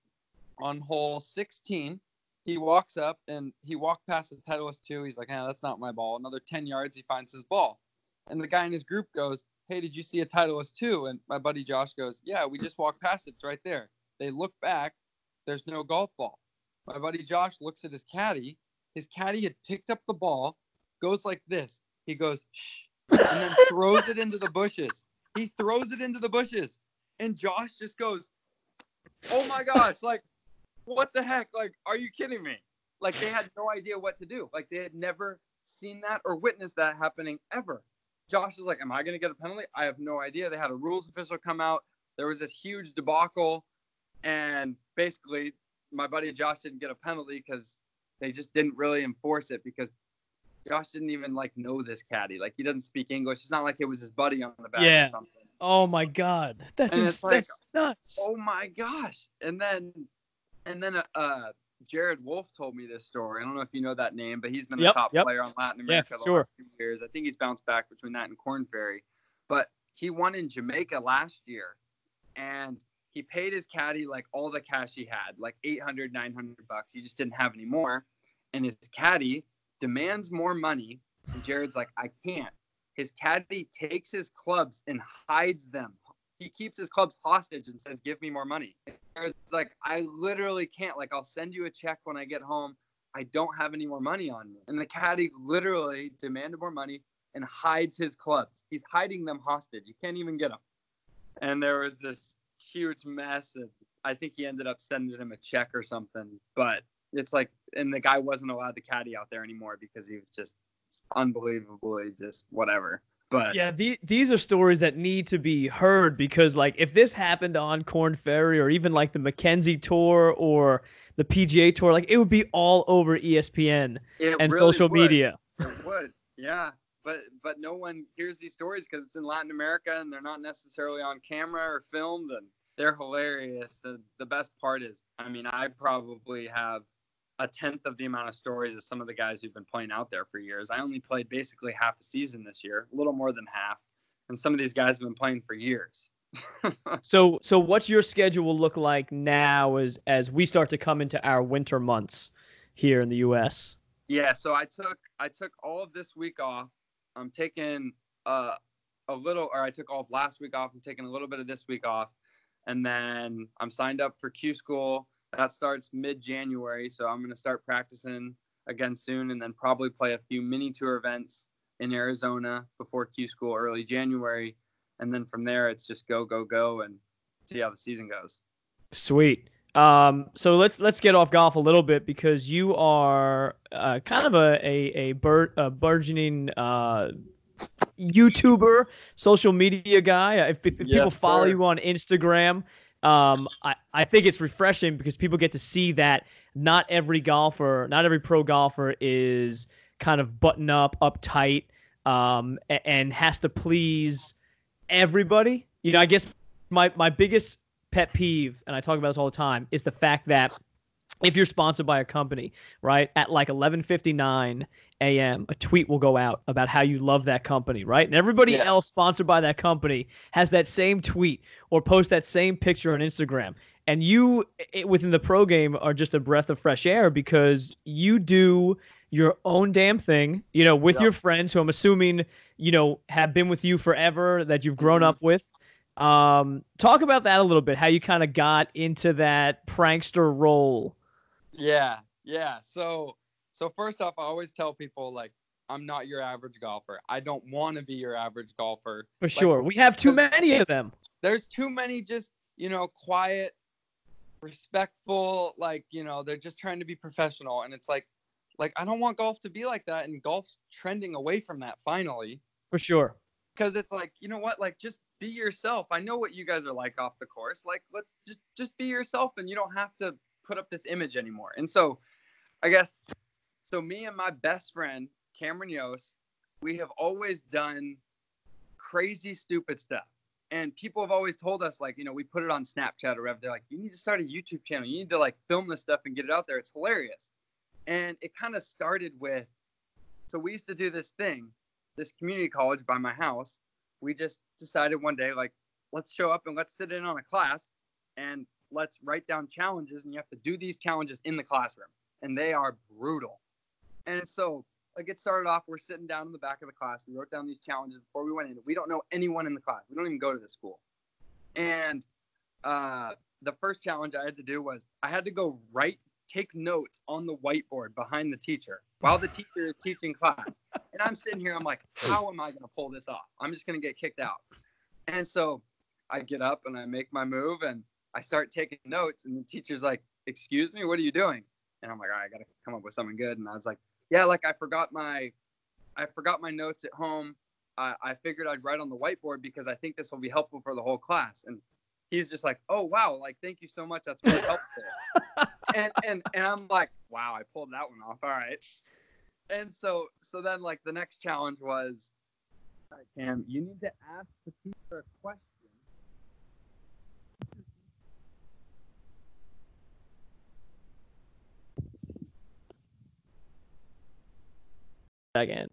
On hole 16, he walks up and he walked past the Titleist two. He's like, "Ah, that's not my ball." Another ten yards, he finds his ball, and the guy in his group goes, "Hey, did you see a Titleist two?" And my buddy Josh goes, "Yeah, we just walked past it. It's right there." They look back. There's no golf ball. My buddy Josh looks at his caddy. His caddy had picked up the ball, goes like this. He goes, "Shh," and then throws it into the bushes. He throws it into the bushes, and Josh just goes, "Oh my gosh!" Like what the heck? Like, are you kidding me? Like, they had no idea what to do. Like, they had never seen that or witnessed that happening ever. Josh is like, Am I going to get a penalty? I have no idea. They had a rules official come out. There was this huge debacle. And basically, my buddy Josh didn't get a penalty because they just didn't really enforce it because Josh didn't even like know this caddy. Like, he doesn't speak English. It's not like it was his buddy on the back Yeah. or something. Oh my God, that's ins- like, that's nuts. oh my gosh and then and then uh Jared Wolfe told me this story. I don't know if you know that name but he's been Yep, a top yep. player on latin Yeah, america for the sure. last few years. I think he's bounced back between that and Korn Ferry. But he won in jamaica last year and he paid his caddy like all the cash he had like 800 900 bucks. He just didn't have any more. And his caddy demands more money and jared's like i can't. His caddy takes his clubs and hides them he keeps his clubs hostage and says, "Give me more money." It's like I literally can't. Like I'll send you a check when I get home. I don't have any more money on me. And the caddy literally demanded more money and hides his clubs. He's hiding them hostage. You can't even get them. And there was this huge mess. And I think he ended up sending him a check or something. But it's like, and the guy wasn't allowed to caddy out there anymore because he was just unbelievably just whatever. But Yeah, the, these are stories that need to be heard because, like, if this happened on Korn Ferry or even like the Mackenzie Tour or the PGA Tour, like, it would be all over ESPN and really social would. media. It would, yeah. But but no one hears these stories because it's in Latin America and they're not necessarily on camera or filmed, and they're hilarious. The the best part is, I mean, I probably have a tenth of the amount of stories as some of the guys who've been playing out there for years. I only played basically half a season this year, a little more than half, and some of these guys have been playing for years. So, so what's your schedule look like now as as we start to come into our winter months here in the U.S.? Yeah, so I took I took all of this week off. I'm taking uh, a little, or I took all of last week off. I'm taking a little bit of this week off, and then I'm signed up for Q school. That starts mid January, so I'm gonna start practicing again soon, and then probably play a few mini tour events in Arizona before Q School early January, and then from there it's just go go go and see how the season goes. Sweet. Um, so let's let's get off golf a little bit because you are uh, kind of a a a, bur- a burgeoning uh, YouTuber, social media guy. If, if Yes, people follow sir. you on Instagram, um, I, I think it's refreshing because people get to see that not every golfer, not every pro golfer is kind of button up, uptight, um, a- and has to please everybody. You know, I guess my my biggest pet peeve, and I talk about this all the time, is the fact that if you're sponsored by a company, right, at like 11:59 a.m., a tweet will go out about how you love that company, right? And everybody Yeah. else sponsored by that company has that same tweet or post that same picture on Instagram. And you i within the pro game are just a breath of fresh air because you do your own damn thing, you know, with Yep. your friends who I'm assuming, you know, have been with you forever that you've grown Mhm. up with. Um, talk about that a little bit, how you kind of got into that prankster role. Yeah, yeah. So so first off, I always tell people like I'm not your average golfer. I don't want to be your average golfer. For sure. We have too many of them. There's too many just, you know, quiet, respectful, like, you know, they're just trying to be professional and it's like like I don't want golf to be like that and golf's trending away from that finally For sure. because it's like, you know what? Like just be yourself. I know what you guys are like off the course. Like let's just just be yourself and you don't have to put up this image anymore. And so I guess so me and my best friend, Cameron Yost, we have always done crazy stupid stuff. And people have always told us, like, you know, we put it on Snapchat or whatever. They're like, you need to start a YouTube channel. You need to like film this stuff and get it out there. It's hilarious. And it kind of started with so we used to do this thing, this community college by my house. We just decided one day, like, let's show up and let's sit in on a class and let's write down challenges. And you have to do these challenges in the classroom. And they are brutal. And so, like, it started off, we're sitting down in the back of the class. We wrote down these challenges before we went in. We don't know anyone in the class. We don't even go to the school. And uh, the first challenge I had to do was I had to go write, take notes on the whiteboard behind the teacher while the teacher is teaching class. And I'm sitting here, I'm like, how am I going to pull this off? I'm just going to get kicked out. And so I get up and I make my move and I start taking notes. And the teacher's like, excuse me, what are you doing? And I'm like, all right, I got to come up with something good. And I was like, yeah, like I forgot my, I forgot my notes at home. I, I figured I'd write on the whiteboard because I think this will be helpful for the whole class. And he's just like, oh wow, like thank you so much. That's really helpful. and and and I'm like, wow, I pulled that one off. All right. And so so then like the next challenge was, Cam, you need to ask the teacher a question. Again.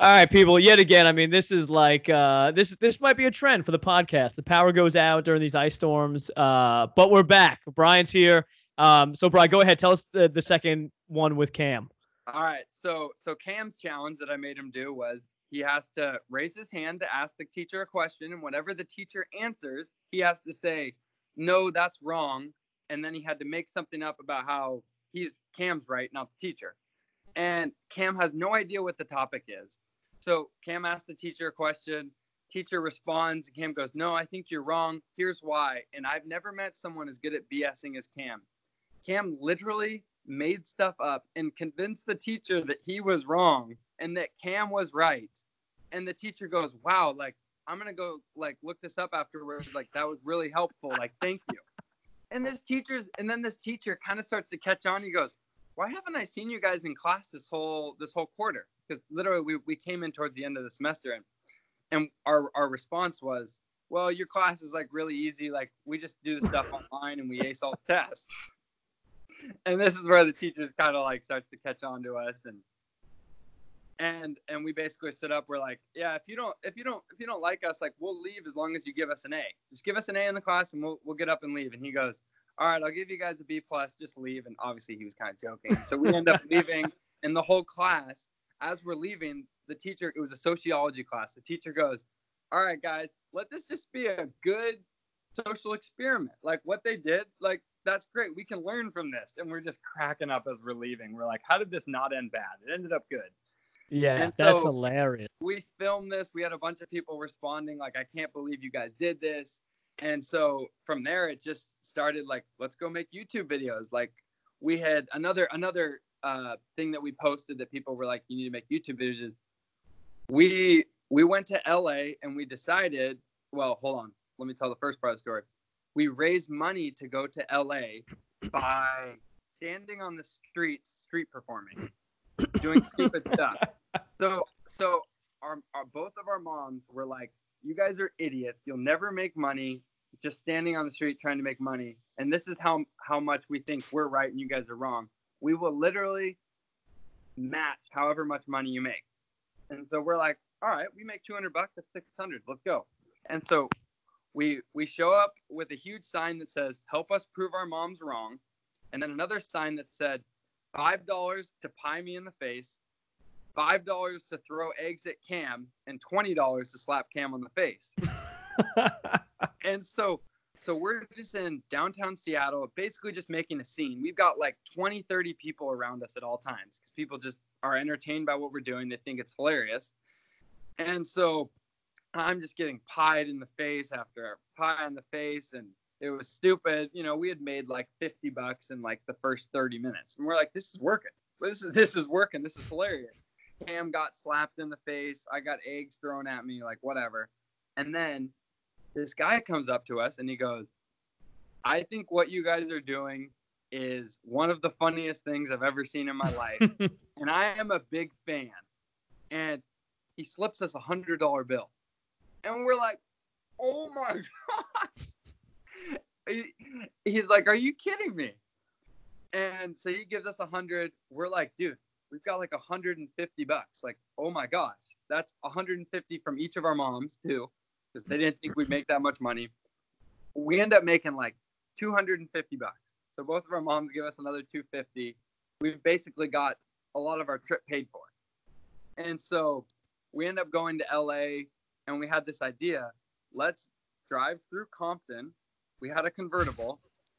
All right, people. Yet again, I mean, this is like uh, this. This might be a trend for the podcast. The power goes out during these ice storms, uh, but we're back. Brian's here. Um, so, Brian, go ahead. Tell us the, the second one with Cam. All right. So so Cam's challenge that I made him do was he has to raise his hand to ask the teacher a question, and whatever the teacher answers, he has to say, "No, that's wrong," and then he had to make something up about how he's Cam's right, not the teacher. And Cam has no idea what the topic is. So Cam asks the teacher a question. Teacher responds. and Cam goes, "No, I think you're wrong. Here's why." And I've never met someone as good at BSing as Cam. Cam literally made stuff up and convinced the teacher that he was wrong and that Cam was right. And the teacher goes, "Wow, like I'm gonna go like look this up afterwards. Like that was really helpful. Like thank you." And this teacher's and then this teacher kind of starts to catch on. He goes, "Why haven't I seen you guys in class this whole this whole quarter?" Because literally we, we came in towards the end of the semester and and our our response was, "Well, your class is like really easy. Like we just do the stuff online and we ace all the tests." and this is where the teachers kind of like starts to catch on to us and and and we basically stood up we're like yeah if you don't if you don't if you don't like us like we'll leave as long as you give us an a just give us an a in the class and we'll, we'll get up and leave and he goes all right i'll give you guys a b plus just leave and obviously he was kind of joking so we end up leaving and the whole class as we're leaving the teacher it was a sociology class the teacher goes all right guys let this just be a good social experiment like what they did like that's great. We can learn from this. And we're just cracking up as we're leaving. We're like, how did this not end bad? It ended up good. Yeah, And that's so hilarious. We filmed this. We had a bunch of people responding, like, I can't believe you guys did this. And so from there, it just started like, let's go make YouTube videos. Like, we had another another uh, thing that we posted that people were like, you need to make YouTube videos. We we went to LA and we decided. Well, hold on. Let me tell the first part of the story. We raised money to go to LA by standing on the streets, street performing, doing stupid stuff. So so our, our both of our moms were like, "You guys are idiots. You'll never make money just standing on the street trying to make money. And this is how how much we think we're right and you guys are wrong. We will literally match however much money you make." And so we're like, "All right, we make 200 bucks. That's 600. Let's go." And so we we show up with a huge sign that says, "Help us prove our moms wrong," and then another sign that said, five dollars to pie me in the face, five dollars to throw eggs at Cam, and twenty dollars to slap Cam on the face. and so so we're just in downtown Seattle, basically just making a scene. We've got like 20, 30 people around us at all times because people just are entertained by what we're doing. They think it's hilarious. And so I'm just getting pied in the face after pie in the face. And it was stupid. You know, we had made like 50 bucks in like the first 30 minutes. And we're like, this is working. This is this is working. This is hilarious. Cam got slapped in the face. I got eggs thrown at me, like whatever. And then this guy comes up to us and he goes, I think what you guys are doing is one of the funniest things I've ever seen in my life. and I am a big fan. And he slips us a hundred dollar bill. And we're like, oh my gosh. He- He's like, Are you kidding me? And so he gives us a hundred. We're like, dude, we've got like 150 bucks. Like, oh my gosh, that's 150 from each of our moms too, because they didn't think we'd make that much money. We end up making like 250 bucks. So both of our moms give us another 250. We've basically got a lot of our trip paid for. And so we end up going to LA and we had this idea let's drive through Compton. We had a convertible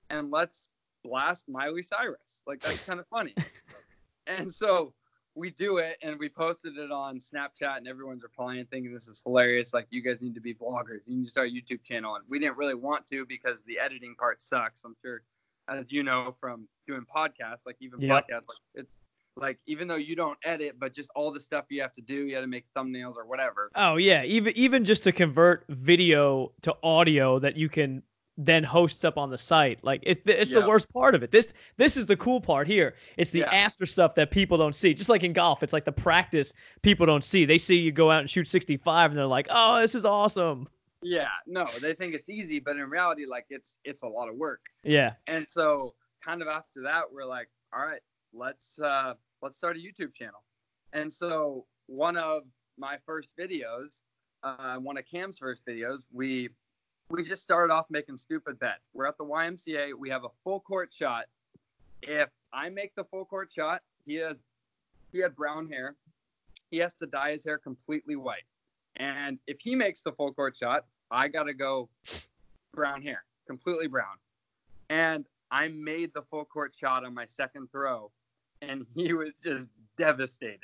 and let's blast Miley Cyrus. Like, that's kind of funny. and so we do it and we posted it on Snapchat and everyone's replying thinking this is hilarious. Like, you guys need to be vloggers. You need to start a YouTube channel. And we didn't really want to because the editing part sucks. I'm sure, as you know from doing podcasts, like even Yep. podcasts, like it's like even though you don't edit, but just all the stuff you have to do, you have to make thumbnails or whatever. Oh yeah, even even just to convert video to audio that you can then host up on the site. Like it's it's the worst part of it. This this is the cool part here. It's the Yeah. after stuff that people don't see. Just like in golf, it's like the practice people don't see. They see you go out and shoot 65 and they're like, "Oh, this is awesome." Yeah, no, they think it's easy, but in reality, like it's it's a lot of work. Yeah. And so kind of after that, we're like, all right, let's uh let's start a YouTube channel. And so one of my first videos, uh, one of Cam's first videos, we we just started off making stupid bets. We're at the YMCA, we have a full court shot. If I make the full court shot, he has he had brown hair. He has to dye his hair completely white. And if he makes the full court shot, I gotta go brown hair, completely brown. And I made the full court shot on my second throw, and he was just devastated.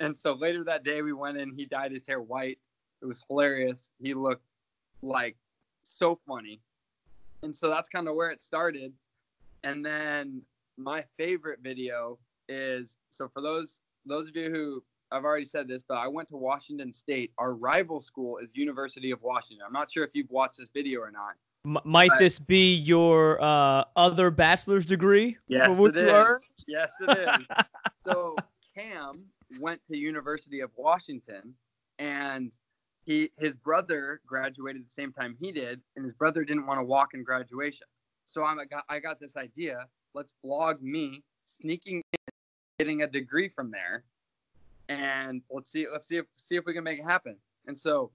And so later that day, we went in. He dyed his hair white. It was hilarious. He looked like so funny. And so that's kind of where it started. And then my favorite video is so for those those of you who I've already said this, but I went to Washington State. Our rival school is University of Washington. I'm not sure if you've watched this video or not. M- might But- this be your uh, other bachelor's degree? Yes, it is. Yes, it is. so Cam went to University of Washington, and he his brother graduated the same time he did, and his brother didn't want to walk in graduation. So I'm I got I got this idea. Let's vlog me sneaking in, getting a degree from there, and let's see let's see if see if we can make it happen. And so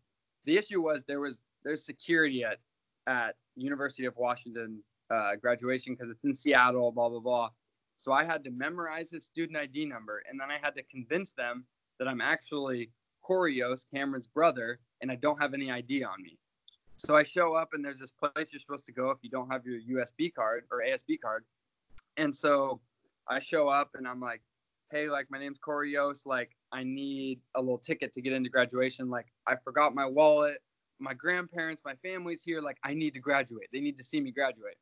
the issue was there was there's security at at University of Washington uh, graduation because it's in Seattle, blah blah blah. So I had to memorize his student ID number, and then I had to convince them that I'm actually Corios, Cameron's brother, and I don't have any ID on me. So I show up and there's this place you're supposed to go if you don't have your USB card or ASB card. And so I show up and I'm like, hey, like my name's Corey Yost. Like I need a little ticket to get into graduation. Like I forgot my wallet. My grandparents, my family's here. Like I need to graduate. They need to see me graduate.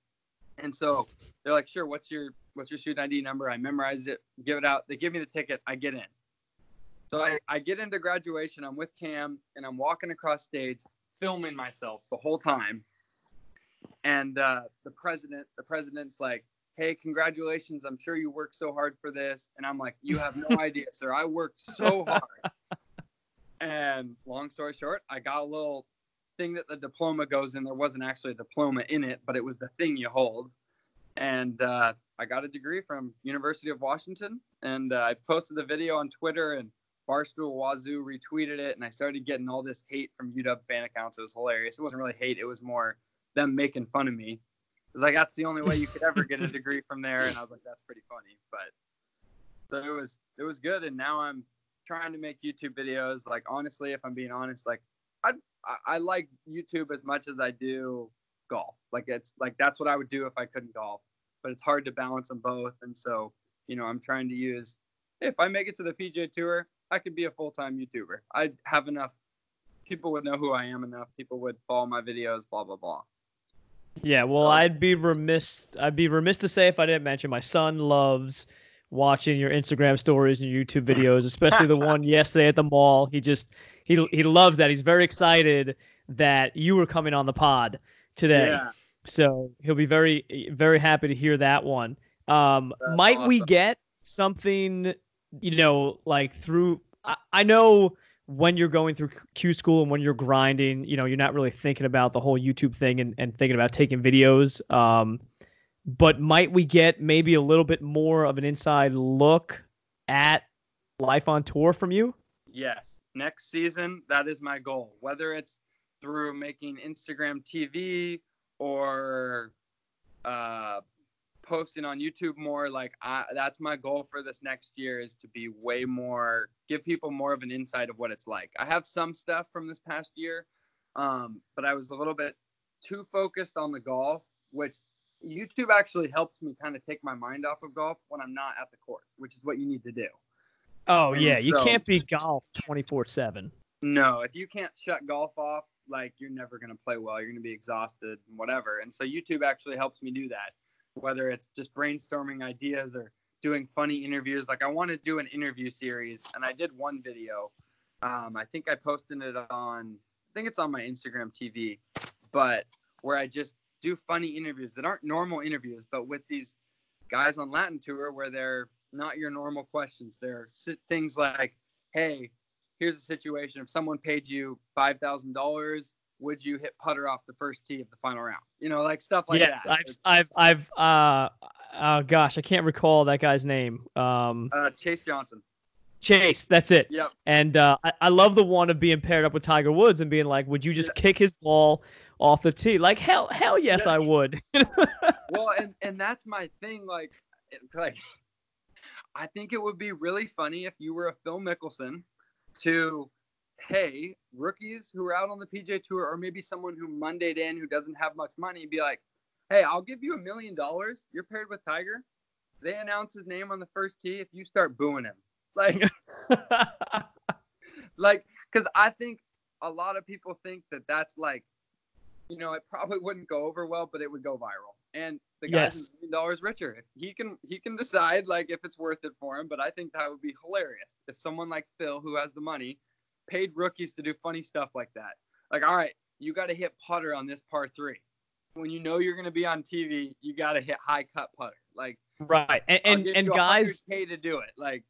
And so they're like, sure, what's your what's your student ID number? I memorize it, give it out. They give me the ticket. I get in. So I, I get into graduation. I'm with Cam and I'm walking across stage, filming myself the whole time. And uh, the president, the president's like, hey, congratulations. I'm sure you worked so hard for this. And I'm like, you have no idea, sir. I worked so hard. and long story short, I got a little thing that the diploma goes in. There wasn't actually a diploma in it, but it was the thing you hold. And uh, I got a degree from University of Washington. And uh, I posted the video on Twitter and Barstool Wazzu retweeted it. And I started getting all this hate from UW fan accounts. It was hilarious. It wasn't really hate. It was more them making fun of me was like, that's the only way you could ever get a degree from there. And I was like, that's pretty funny. But so it was, it was good. And now I'm trying to make YouTube videos. Like, honestly, if I'm being honest, like I, I like YouTube as much as I do golf. Like it's like, that's what I would do if I couldn't golf, but it's hard to balance them both. And so, you know, I'm trying to use, if I make it to the PGA tour, I could be a full-time YouTuber. I'd have enough people would know who I am enough. People would follow my videos, blah, blah, blah. Yeah, well, I'd be remiss. I'd be remiss to say if I didn't mention my son loves watching your Instagram stories and YouTube videos, especially the one yesterday at the mall. He just he he loves that. He's very excited that you were coming on the pod today. Yeah. So he'll be very very happy to hear that one. Um, That's might we get something, you know, like through? I, I know when you're going through Q school and when you're grinding, you know, you're not really thinking about the whole YouTube thing and, and thinking about taking videos. Um, but might we get maybe a little bit more of an inside look at life on tour from you? Yes. Next season, that is my goal. Whether it's through making Instagram TV or uh, posting on YouTube more, like I, that's my goal for this next year is to be way more, give people more of an insight of what it's like. I have some stuff from this past year, um, but I was a little bit too focused on the golf, which YouTube actually helps me kind of take my mind off of golf when I'm not at the course, which is what you need to do. Oh And yeah, you so- can't be golf twenty four seven. No, if you can't shut golf off, like you're never going to play well. You're going to be exhausted and whatever. And so YouTube actually helps me do that, whether it's just brainstorming ideas or doing funny interviews. Like I want to do an interview series, and I did one video. Um, I think I posted it on, I think it's on my Instagram TV, but where I just do funny interviews that aren't normal interviews, but with these guys on Latin tour where they're not your normal questions. They're things like, hey, here's a situation. If someone paid you five thousand dollars, would you hit putter off the first tee of the final round? You know, like stuff like yes, that. I've I've I've uh, uh gosh, I can't recall that guy's name. Um, uh, Chase Johnson. Chase, that's it. Yep. And uh, I, I love the one of being paired up with Tiger Woods and being like, would you just kick his ball off the tee? Like hell, hell yes, Yeah. I would. Well, and and that's my thing. Like, like, I think it would be really funny if you were a Phil Mickelson to, hey, rookies who are out on the PGA Tour, or maybe someone who Mondayed in who doesn't have much money, be like, hey, I'll give you a million dollars. You're paired with Tiger. They announce his name on the first tee. If you start booing him, like, like, because I think a lot of people think that that's like, you know, it probably wouldn't go over well, but it would go viral. And the guy's Yes. a million dollars richer. He can he can decide like if it's worth it for him. But I think that would be hilarious if someone like Phil, who has the money, paid rookies to do funny stuff like that. Like, all right, you got to hit putter on this par three. When you know you're going to be on TV, you got to hit high cut putter. Like, right. And and, and guys 100K to do it. Like,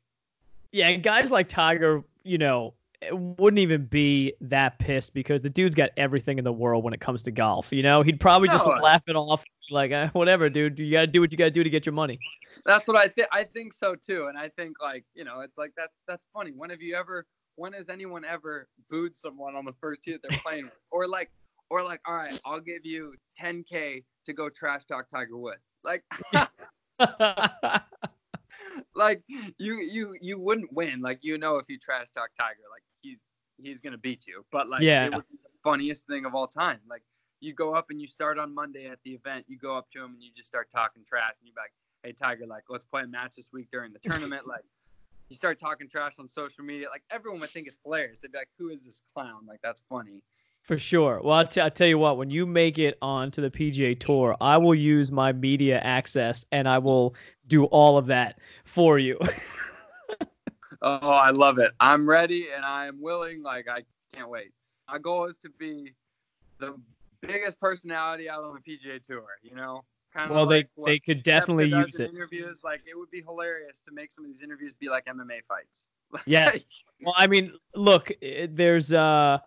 Yeah, and guys like Tiger, you know, wouldn't even be that pissed because the dude's got everything in the world when it comes to golf. You know, he'd probably just laugh it off, like, eh, whatever, dude. You gotta do what you gotta do to get your money. That's what I think. I think so too, and I think like you know, it's like that's that's funny. When have you ever? When has anyone ever booed someone on the first tee that they're playing with, or like, or like, all right, I'll give you 10k to go trash talk Tiger Woods. Like, like you you you wouldn't win. Like you know, if you trash talk Tiger, like he he's gonna beat you. But like, Yeah. it would be the funniest thing of all time. Like you go up and you start on Monday at the event. You go up to him and you just start talking trash, and you're like, "Hey Tiger, like let's play a match this week during the tournament." like you start talking trash on social media, like everyone would think it's hilarious. They'd be like, "Who is this clown? Like that's funny." For sure. Well, I'll, t- tell you what, when you make it onto the PGA Tour, I will use my media access and I will do all of that for you. oh, I love it. I'm ready and I am willing. Like, I can't wait. My goal is to be the biggest personality out on the PGA Tour, you know? Kind well, like they, they could definitely use it. Interviews, like, it would be hilarious to make some of these interviews be like MMA fights. yes. well, I mean, look, there's, uh,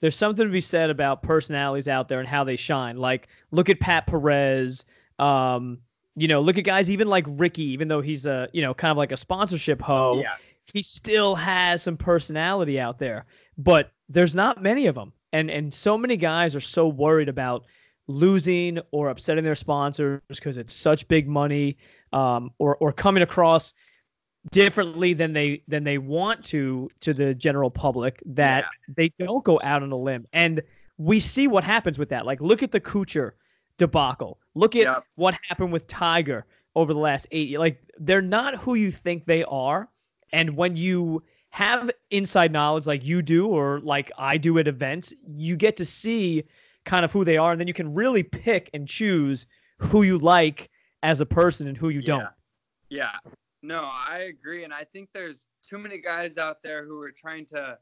there's something to be said about personalities out there and how they shine. Like, look at Pat Perez. Um, you know, look at guys even like Ricky, even though he's a, you know, kind of like a sponsorship hoe. Yeah. He still has some personality out there, but there's not many of them. And and so many guys are so worried about losing or upsetting their sponsors because it's such big money, um, or or coming across differently than they than they want to to the general public that yeah. they don't go out on a limb. And we see what happens with that. Like look at the Kuchar debacle. Look at what happened with Tiger over the last 8 years like they're not who you think they are. And when you have inside knowledge like you do or like I do at events you get to see kind of who they are and then you can really pick and choose who you like as a person and who you yeah. don't yeah no, I agree. And I think there's too many guys out there who are trying to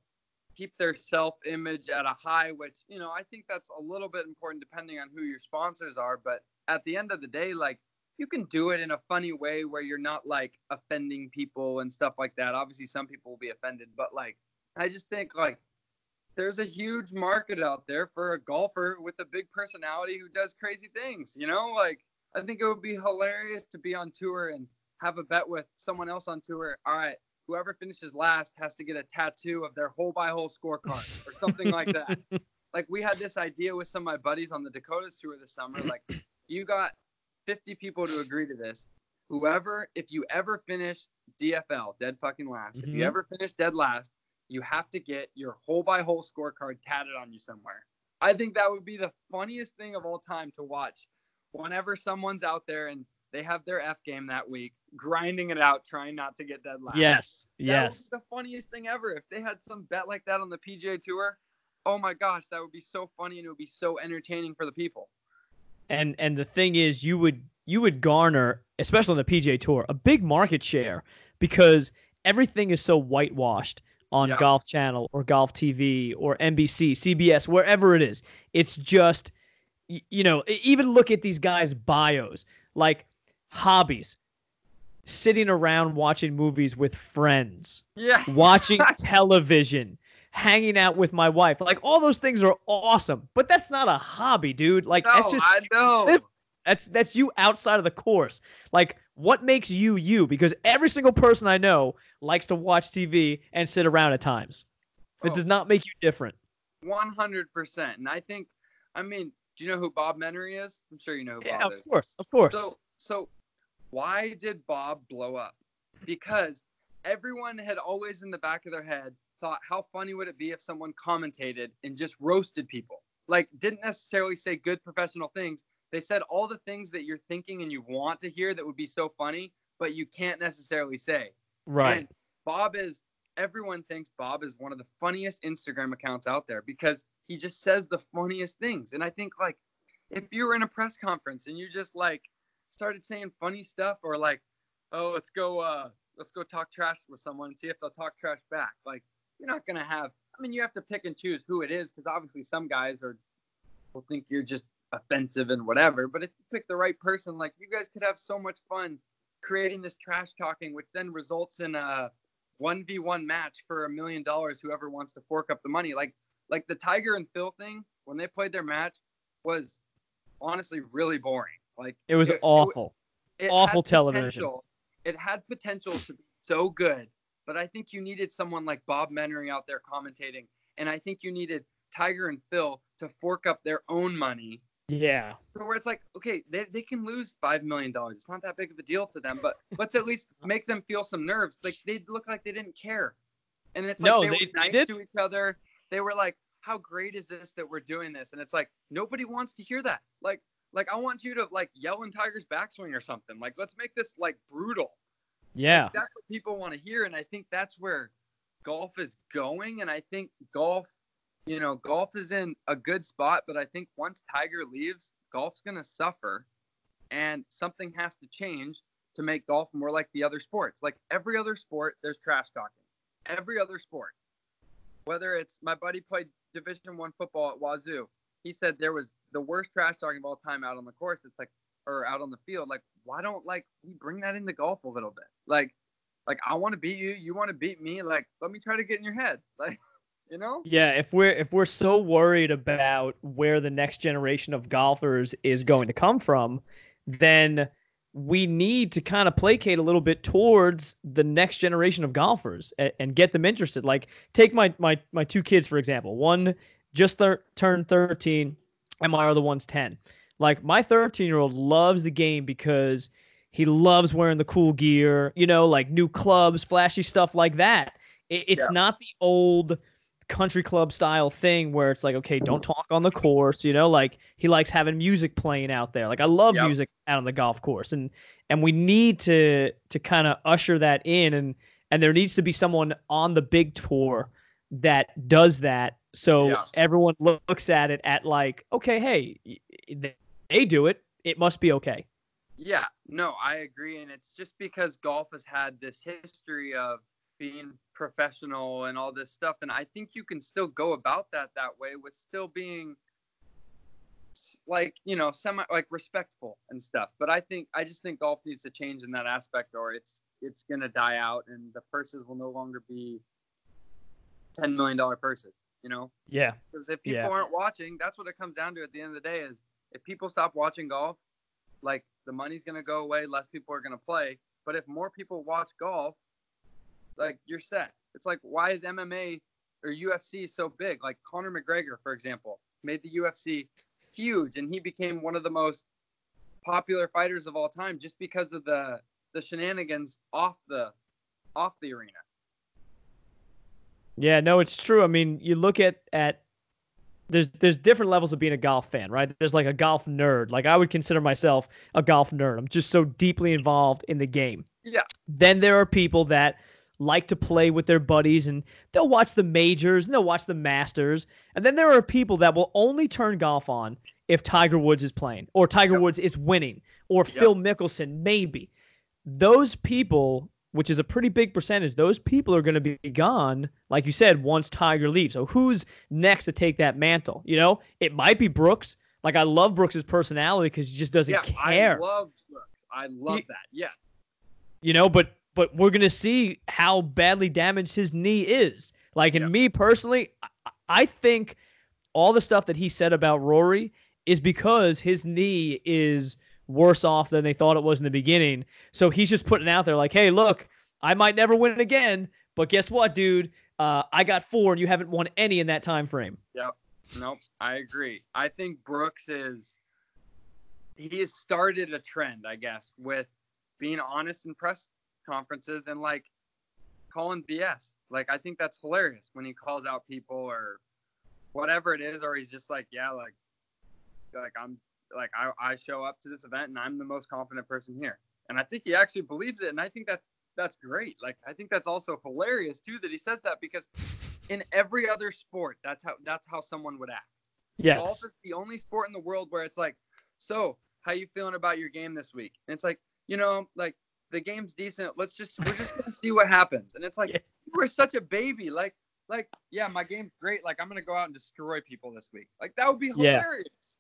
keep their self image at a high, which, you know, I think that's a little bit important depending on who your sponsors are. But at the end of the day, like, you can do it in a funny way where you're not like offending people and stuff like that. Obviously, some people will be offended, but like, I just think like there's a huge market out there for a golfer with a big personality who does crazy things, you know? Like, I think it would be hilarious to be on tour and have a bet with someone else on tour. All right, whoever finishes last has to get a tattoo of their hole by hole scorecard or something like that. Like we had this idea with some of my buddies on the Dakotas tour this summer. Like you got 50 people to agree to this. Whoever, if you ever finish DFL, dead fucking last, mm-hmm. if you mm-hmm. ever finish dead last, you have to get your hole by hole scorecard tatted on you somewhere. I think that would be the funniest thing of all time to watch. Whenever someone's out there and they have their F game that week, grinding it out, trying not to get dead last. Yes, that yes. the funniest thing ever. If they had some bet like that on the PGA Tour, oh my gosh, that would be so funny and it would be so entertaining for the people. And and the thing is, you would you would garner, especially on the PGA Tour, a big market share because everything is so whitewashed on yeah. Golf Channel or Golf TV or NBC, CBS, wherever it is. It's just, you know, even look at these guys' bios. Like hobbies sitting around watching movies with friends yeah watching television hanging out with my wife like all those things are awesome but that's not a hobby dude like no, that's just I know. that's that's you outside of the course like what makes you you because every single person i know likes to watch tv and sit around at times it oh, does not make you different 100% and i think i mean do you know who Bob Menery is? I'm sure you know who yeah, Bob of is. Of course, of course. So, so why did Bob blow up? Because everyone had always in the back of their head thought, how funny would it be if someone commentated and just roasted people? Like, didn't necessarily say good professional things. They said all the things that you're thinking and you want to hear that would be so funny, but you can't necessarily say. Right. And Bob is, everyone thinks Bob is one of the funniest Instagram accounts out there because he just says the funniest things. And I think like if you were in a press conference and you just like started saying funny stuff or like, oh, let's go uh let's go talk trash with someone and see if they'll talk trash back. Like you're not gonna have I mean you have to pick and choose who it is because obviously some guys are will think you're just offensive and whatever. But if you pick the right person, like you guys could have so much fun creating this trash talking, which then results in a one v one match for a million dollars. Whoever wants to fork up the money, like like the Tiger and Phil thing when they played their match was honestly really boring. Like it was it, awful, it, it awful television. It had potential to be so good, but I think you needed someone like Bob Menery out there commentating, and I think you needed Tiger and Phil to fork up their own money. Yeah. Where it's like, okay, they, they can lose five million dollars. It's not that big of a deal to them, but let's at least make them feel some nerves. Like they look like they didn't care. And it's like no, they, they were nice did. to each other they were like how great is this that we're doing this? And it's like nobody wants to hear that. Like like I want you to like yell in Tiger's backswing or something. Like let's make this like brutal. Yeah. Like, that's what people want to hear and I think that's where golf is going and I think golf you know, golf is in a good spot, but I think once Tiger leaves, golf's going to suffer and something has to change to make golf more like the other sports. Like every other sport, there's trash talking. Every other sport. Whether it's my buddy played Division One football at Wazzu, he said there was the worst trash talking of all time out on the course. It's like or out on the field. Like, why don't like we bring that into golf a little bit? Like, like I want to beat you, you want to beat me. Like, let me try to get in your head. Like, you know? Yeah, if we're if we're so worried about where the next generation of golfers is going to come from, then we need to kind of placate a little bit towards the next generation of golfers and, and get them interested. Like take my my my two kids for example. One just thir- turned 13 and my other one's 10. Like my 13 year old loves the game because he loves wearing the cool gear, you know, like new clubs, flashy stuff like that. It, it's Yeah. not the old country club style thing where it's like, okay, don't talk on the course, you know, like he likes having music playing out there. Like I love Yep. music out on the golf course and and we need to to kind of usher that in and and there needs to be someone on the big tour that does that so Yeah. everyone looks at it at like okay hey they do it it must be okay Yeah, no, I agree. And it's just because golf has had this history of being professional and all this stuff. And I think you can still go about that that way with still being like, you know, semi like respectful and stuff. But I think, I just think golf needs to change in that aspect or it's, it's going to die out and the purses will no longer be $10 million purses, you know? yeah Because if people Yeah. aren't watching, that's what it comes down to at the end of the day is if people stop watching golf, like the money's gonna go away, less people are gonna play. But if more people watch golf, like you're set. It's like why is MMA or UFC so big? Like Conor McGregor, for example, made the UFC huge and he became one of the most popular fighters of all time just because of the the shenanigans off the off the arena. yeah no it's true i mean you look at at there's there's different levels of being a golf fan right there's like a golf nerd like i would consider myself a golf nerd i'm just so deeply involved in the game Yeah. then there are people that like to play with their buddies and they'll watch the majors and they'll watch the masters and then there are people that will only turn golf on if tiger woods is playing or tiger Yep. woods is winning or Yep. phil mickelson maybe those people which is a pretty big percentage those people are going to be gone like you said once tiger leaves so who's next to take that mantle you know it might be brooks like i love brooks's personality because he just doesn't yeah, care I love Brooks. I love He- that. Yes. you know but but we're gonna see how badly damaged his knee is like in Yeah. me personally I, think all the stuff that he said about rory is because his knee is worse off than they thought it was in the beginning so he's just putting it out there like hey look i might never win again but guess what dude uh, i got four and you haven't won any in that time frame Yep. Nope, I agree. I think Brooks is he has started a trend, I guess, with being honest in press conferences and like calling BS. Like I think that's hilarious when he calls out people or whatever it is, or he's just like, yeah, like like I'm like I, I show up to this event and I'm the most confident person here. And I think he actually believes it and I think that's that's great. Like I think that's also hilarious too that he says that because in every other sport, that's how that's how someone would act. yes Golf is the only sport in the world where it's like, so how you feeling about your game this week? And it's like, you know, like the game's decent. Let's just we're just gonna see what happens. And it's like Yeah. you were such a baby. Like like yeah, my game's great. Like I'm gonna go out and destroy people this week. Like that would be hilarious.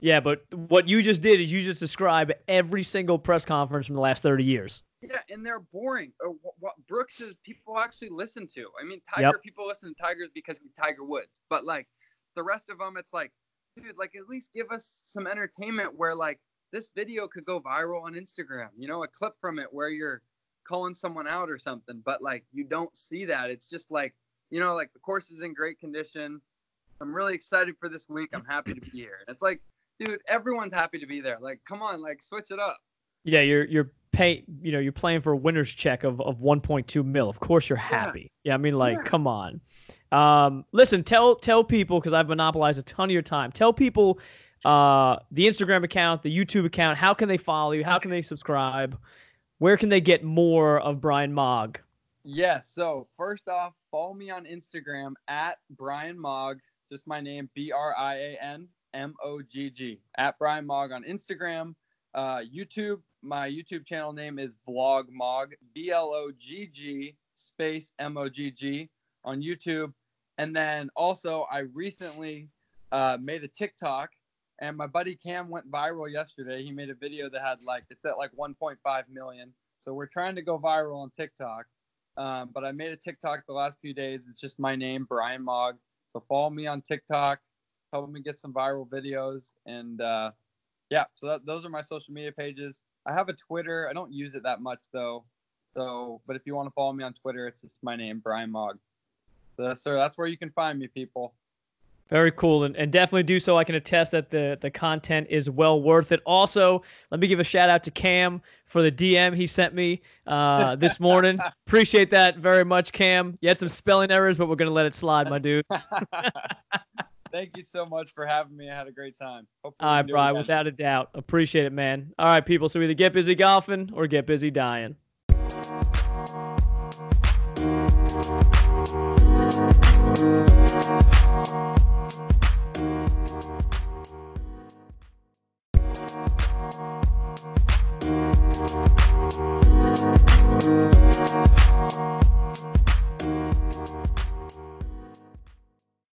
yeah but what you just did is you just described every single press conference from the last 30 years Yeah, and they're boring. Uh, or what, Brooks is people actually listen to. I mean, Tiger Yep. people listen to Tigers because he's Tiger Woods, but like the rest of them, it's like, dude, like at least give us some entertainment where like this video could go viral on Instagram. You know, a clip from it where you're calling someone out or something, but like you don't see that. It's just like, you know, like the course is in great condition. I'm really excited for this week. I'm happy to be here. And it's like, dude, everyone's happy to be there. Like, come on, like switch it up. Yeah, you're you're pay you know you're playing for a winner's check of, of 1.2 mil of course you're happy yeah, yeah i mean like yeah. come on um, listen tell tell people because i've monopolized a ton of your time tell people uh, the instagram account the youtube account how can they follow you? How can they subscribe? Where can they get more of brian mogg? Yeah so first off follow me on instagram at brian mogg just my name b-r-i-a-n m-o-g-g at brian mogg on instagram. Uh, youtube my YouTube channel name is Blogg Mogg, B L O G G space M O G G on YouTube. And then also, I recently uh, made a TikTok, and my buddy Cam went viral yesterday. He made a video that had like, it's at like 1.5 million. So we're trying to go viral on TikTok. Um, but I made a TikTok the last few days. It's just my name, Brian Mogg. So follow me on TikTok, help me get some viral videos. And uh, yeah, so that, those are my social media pages. I have a Twitter. I don't use it that much though. So, but if you want to follow me on Twitter, it's just my name, Brian Mogg. So sir, that's where you can find me, people. Very cool, and, and definitely do so. I can attest that the the content is well worth it. Also, let me give a shout out to Cam for the DM he sent me uh, this morning. Appreciate that very much, Cam. You had some spelling errors, but we're gonna let it slide, my dude. Thank you so much for having me. I had a great time. Hopefully All right, Brian, without a doubt. Appreciate it, man. All right, people. So either get busy golfing or get busy dying.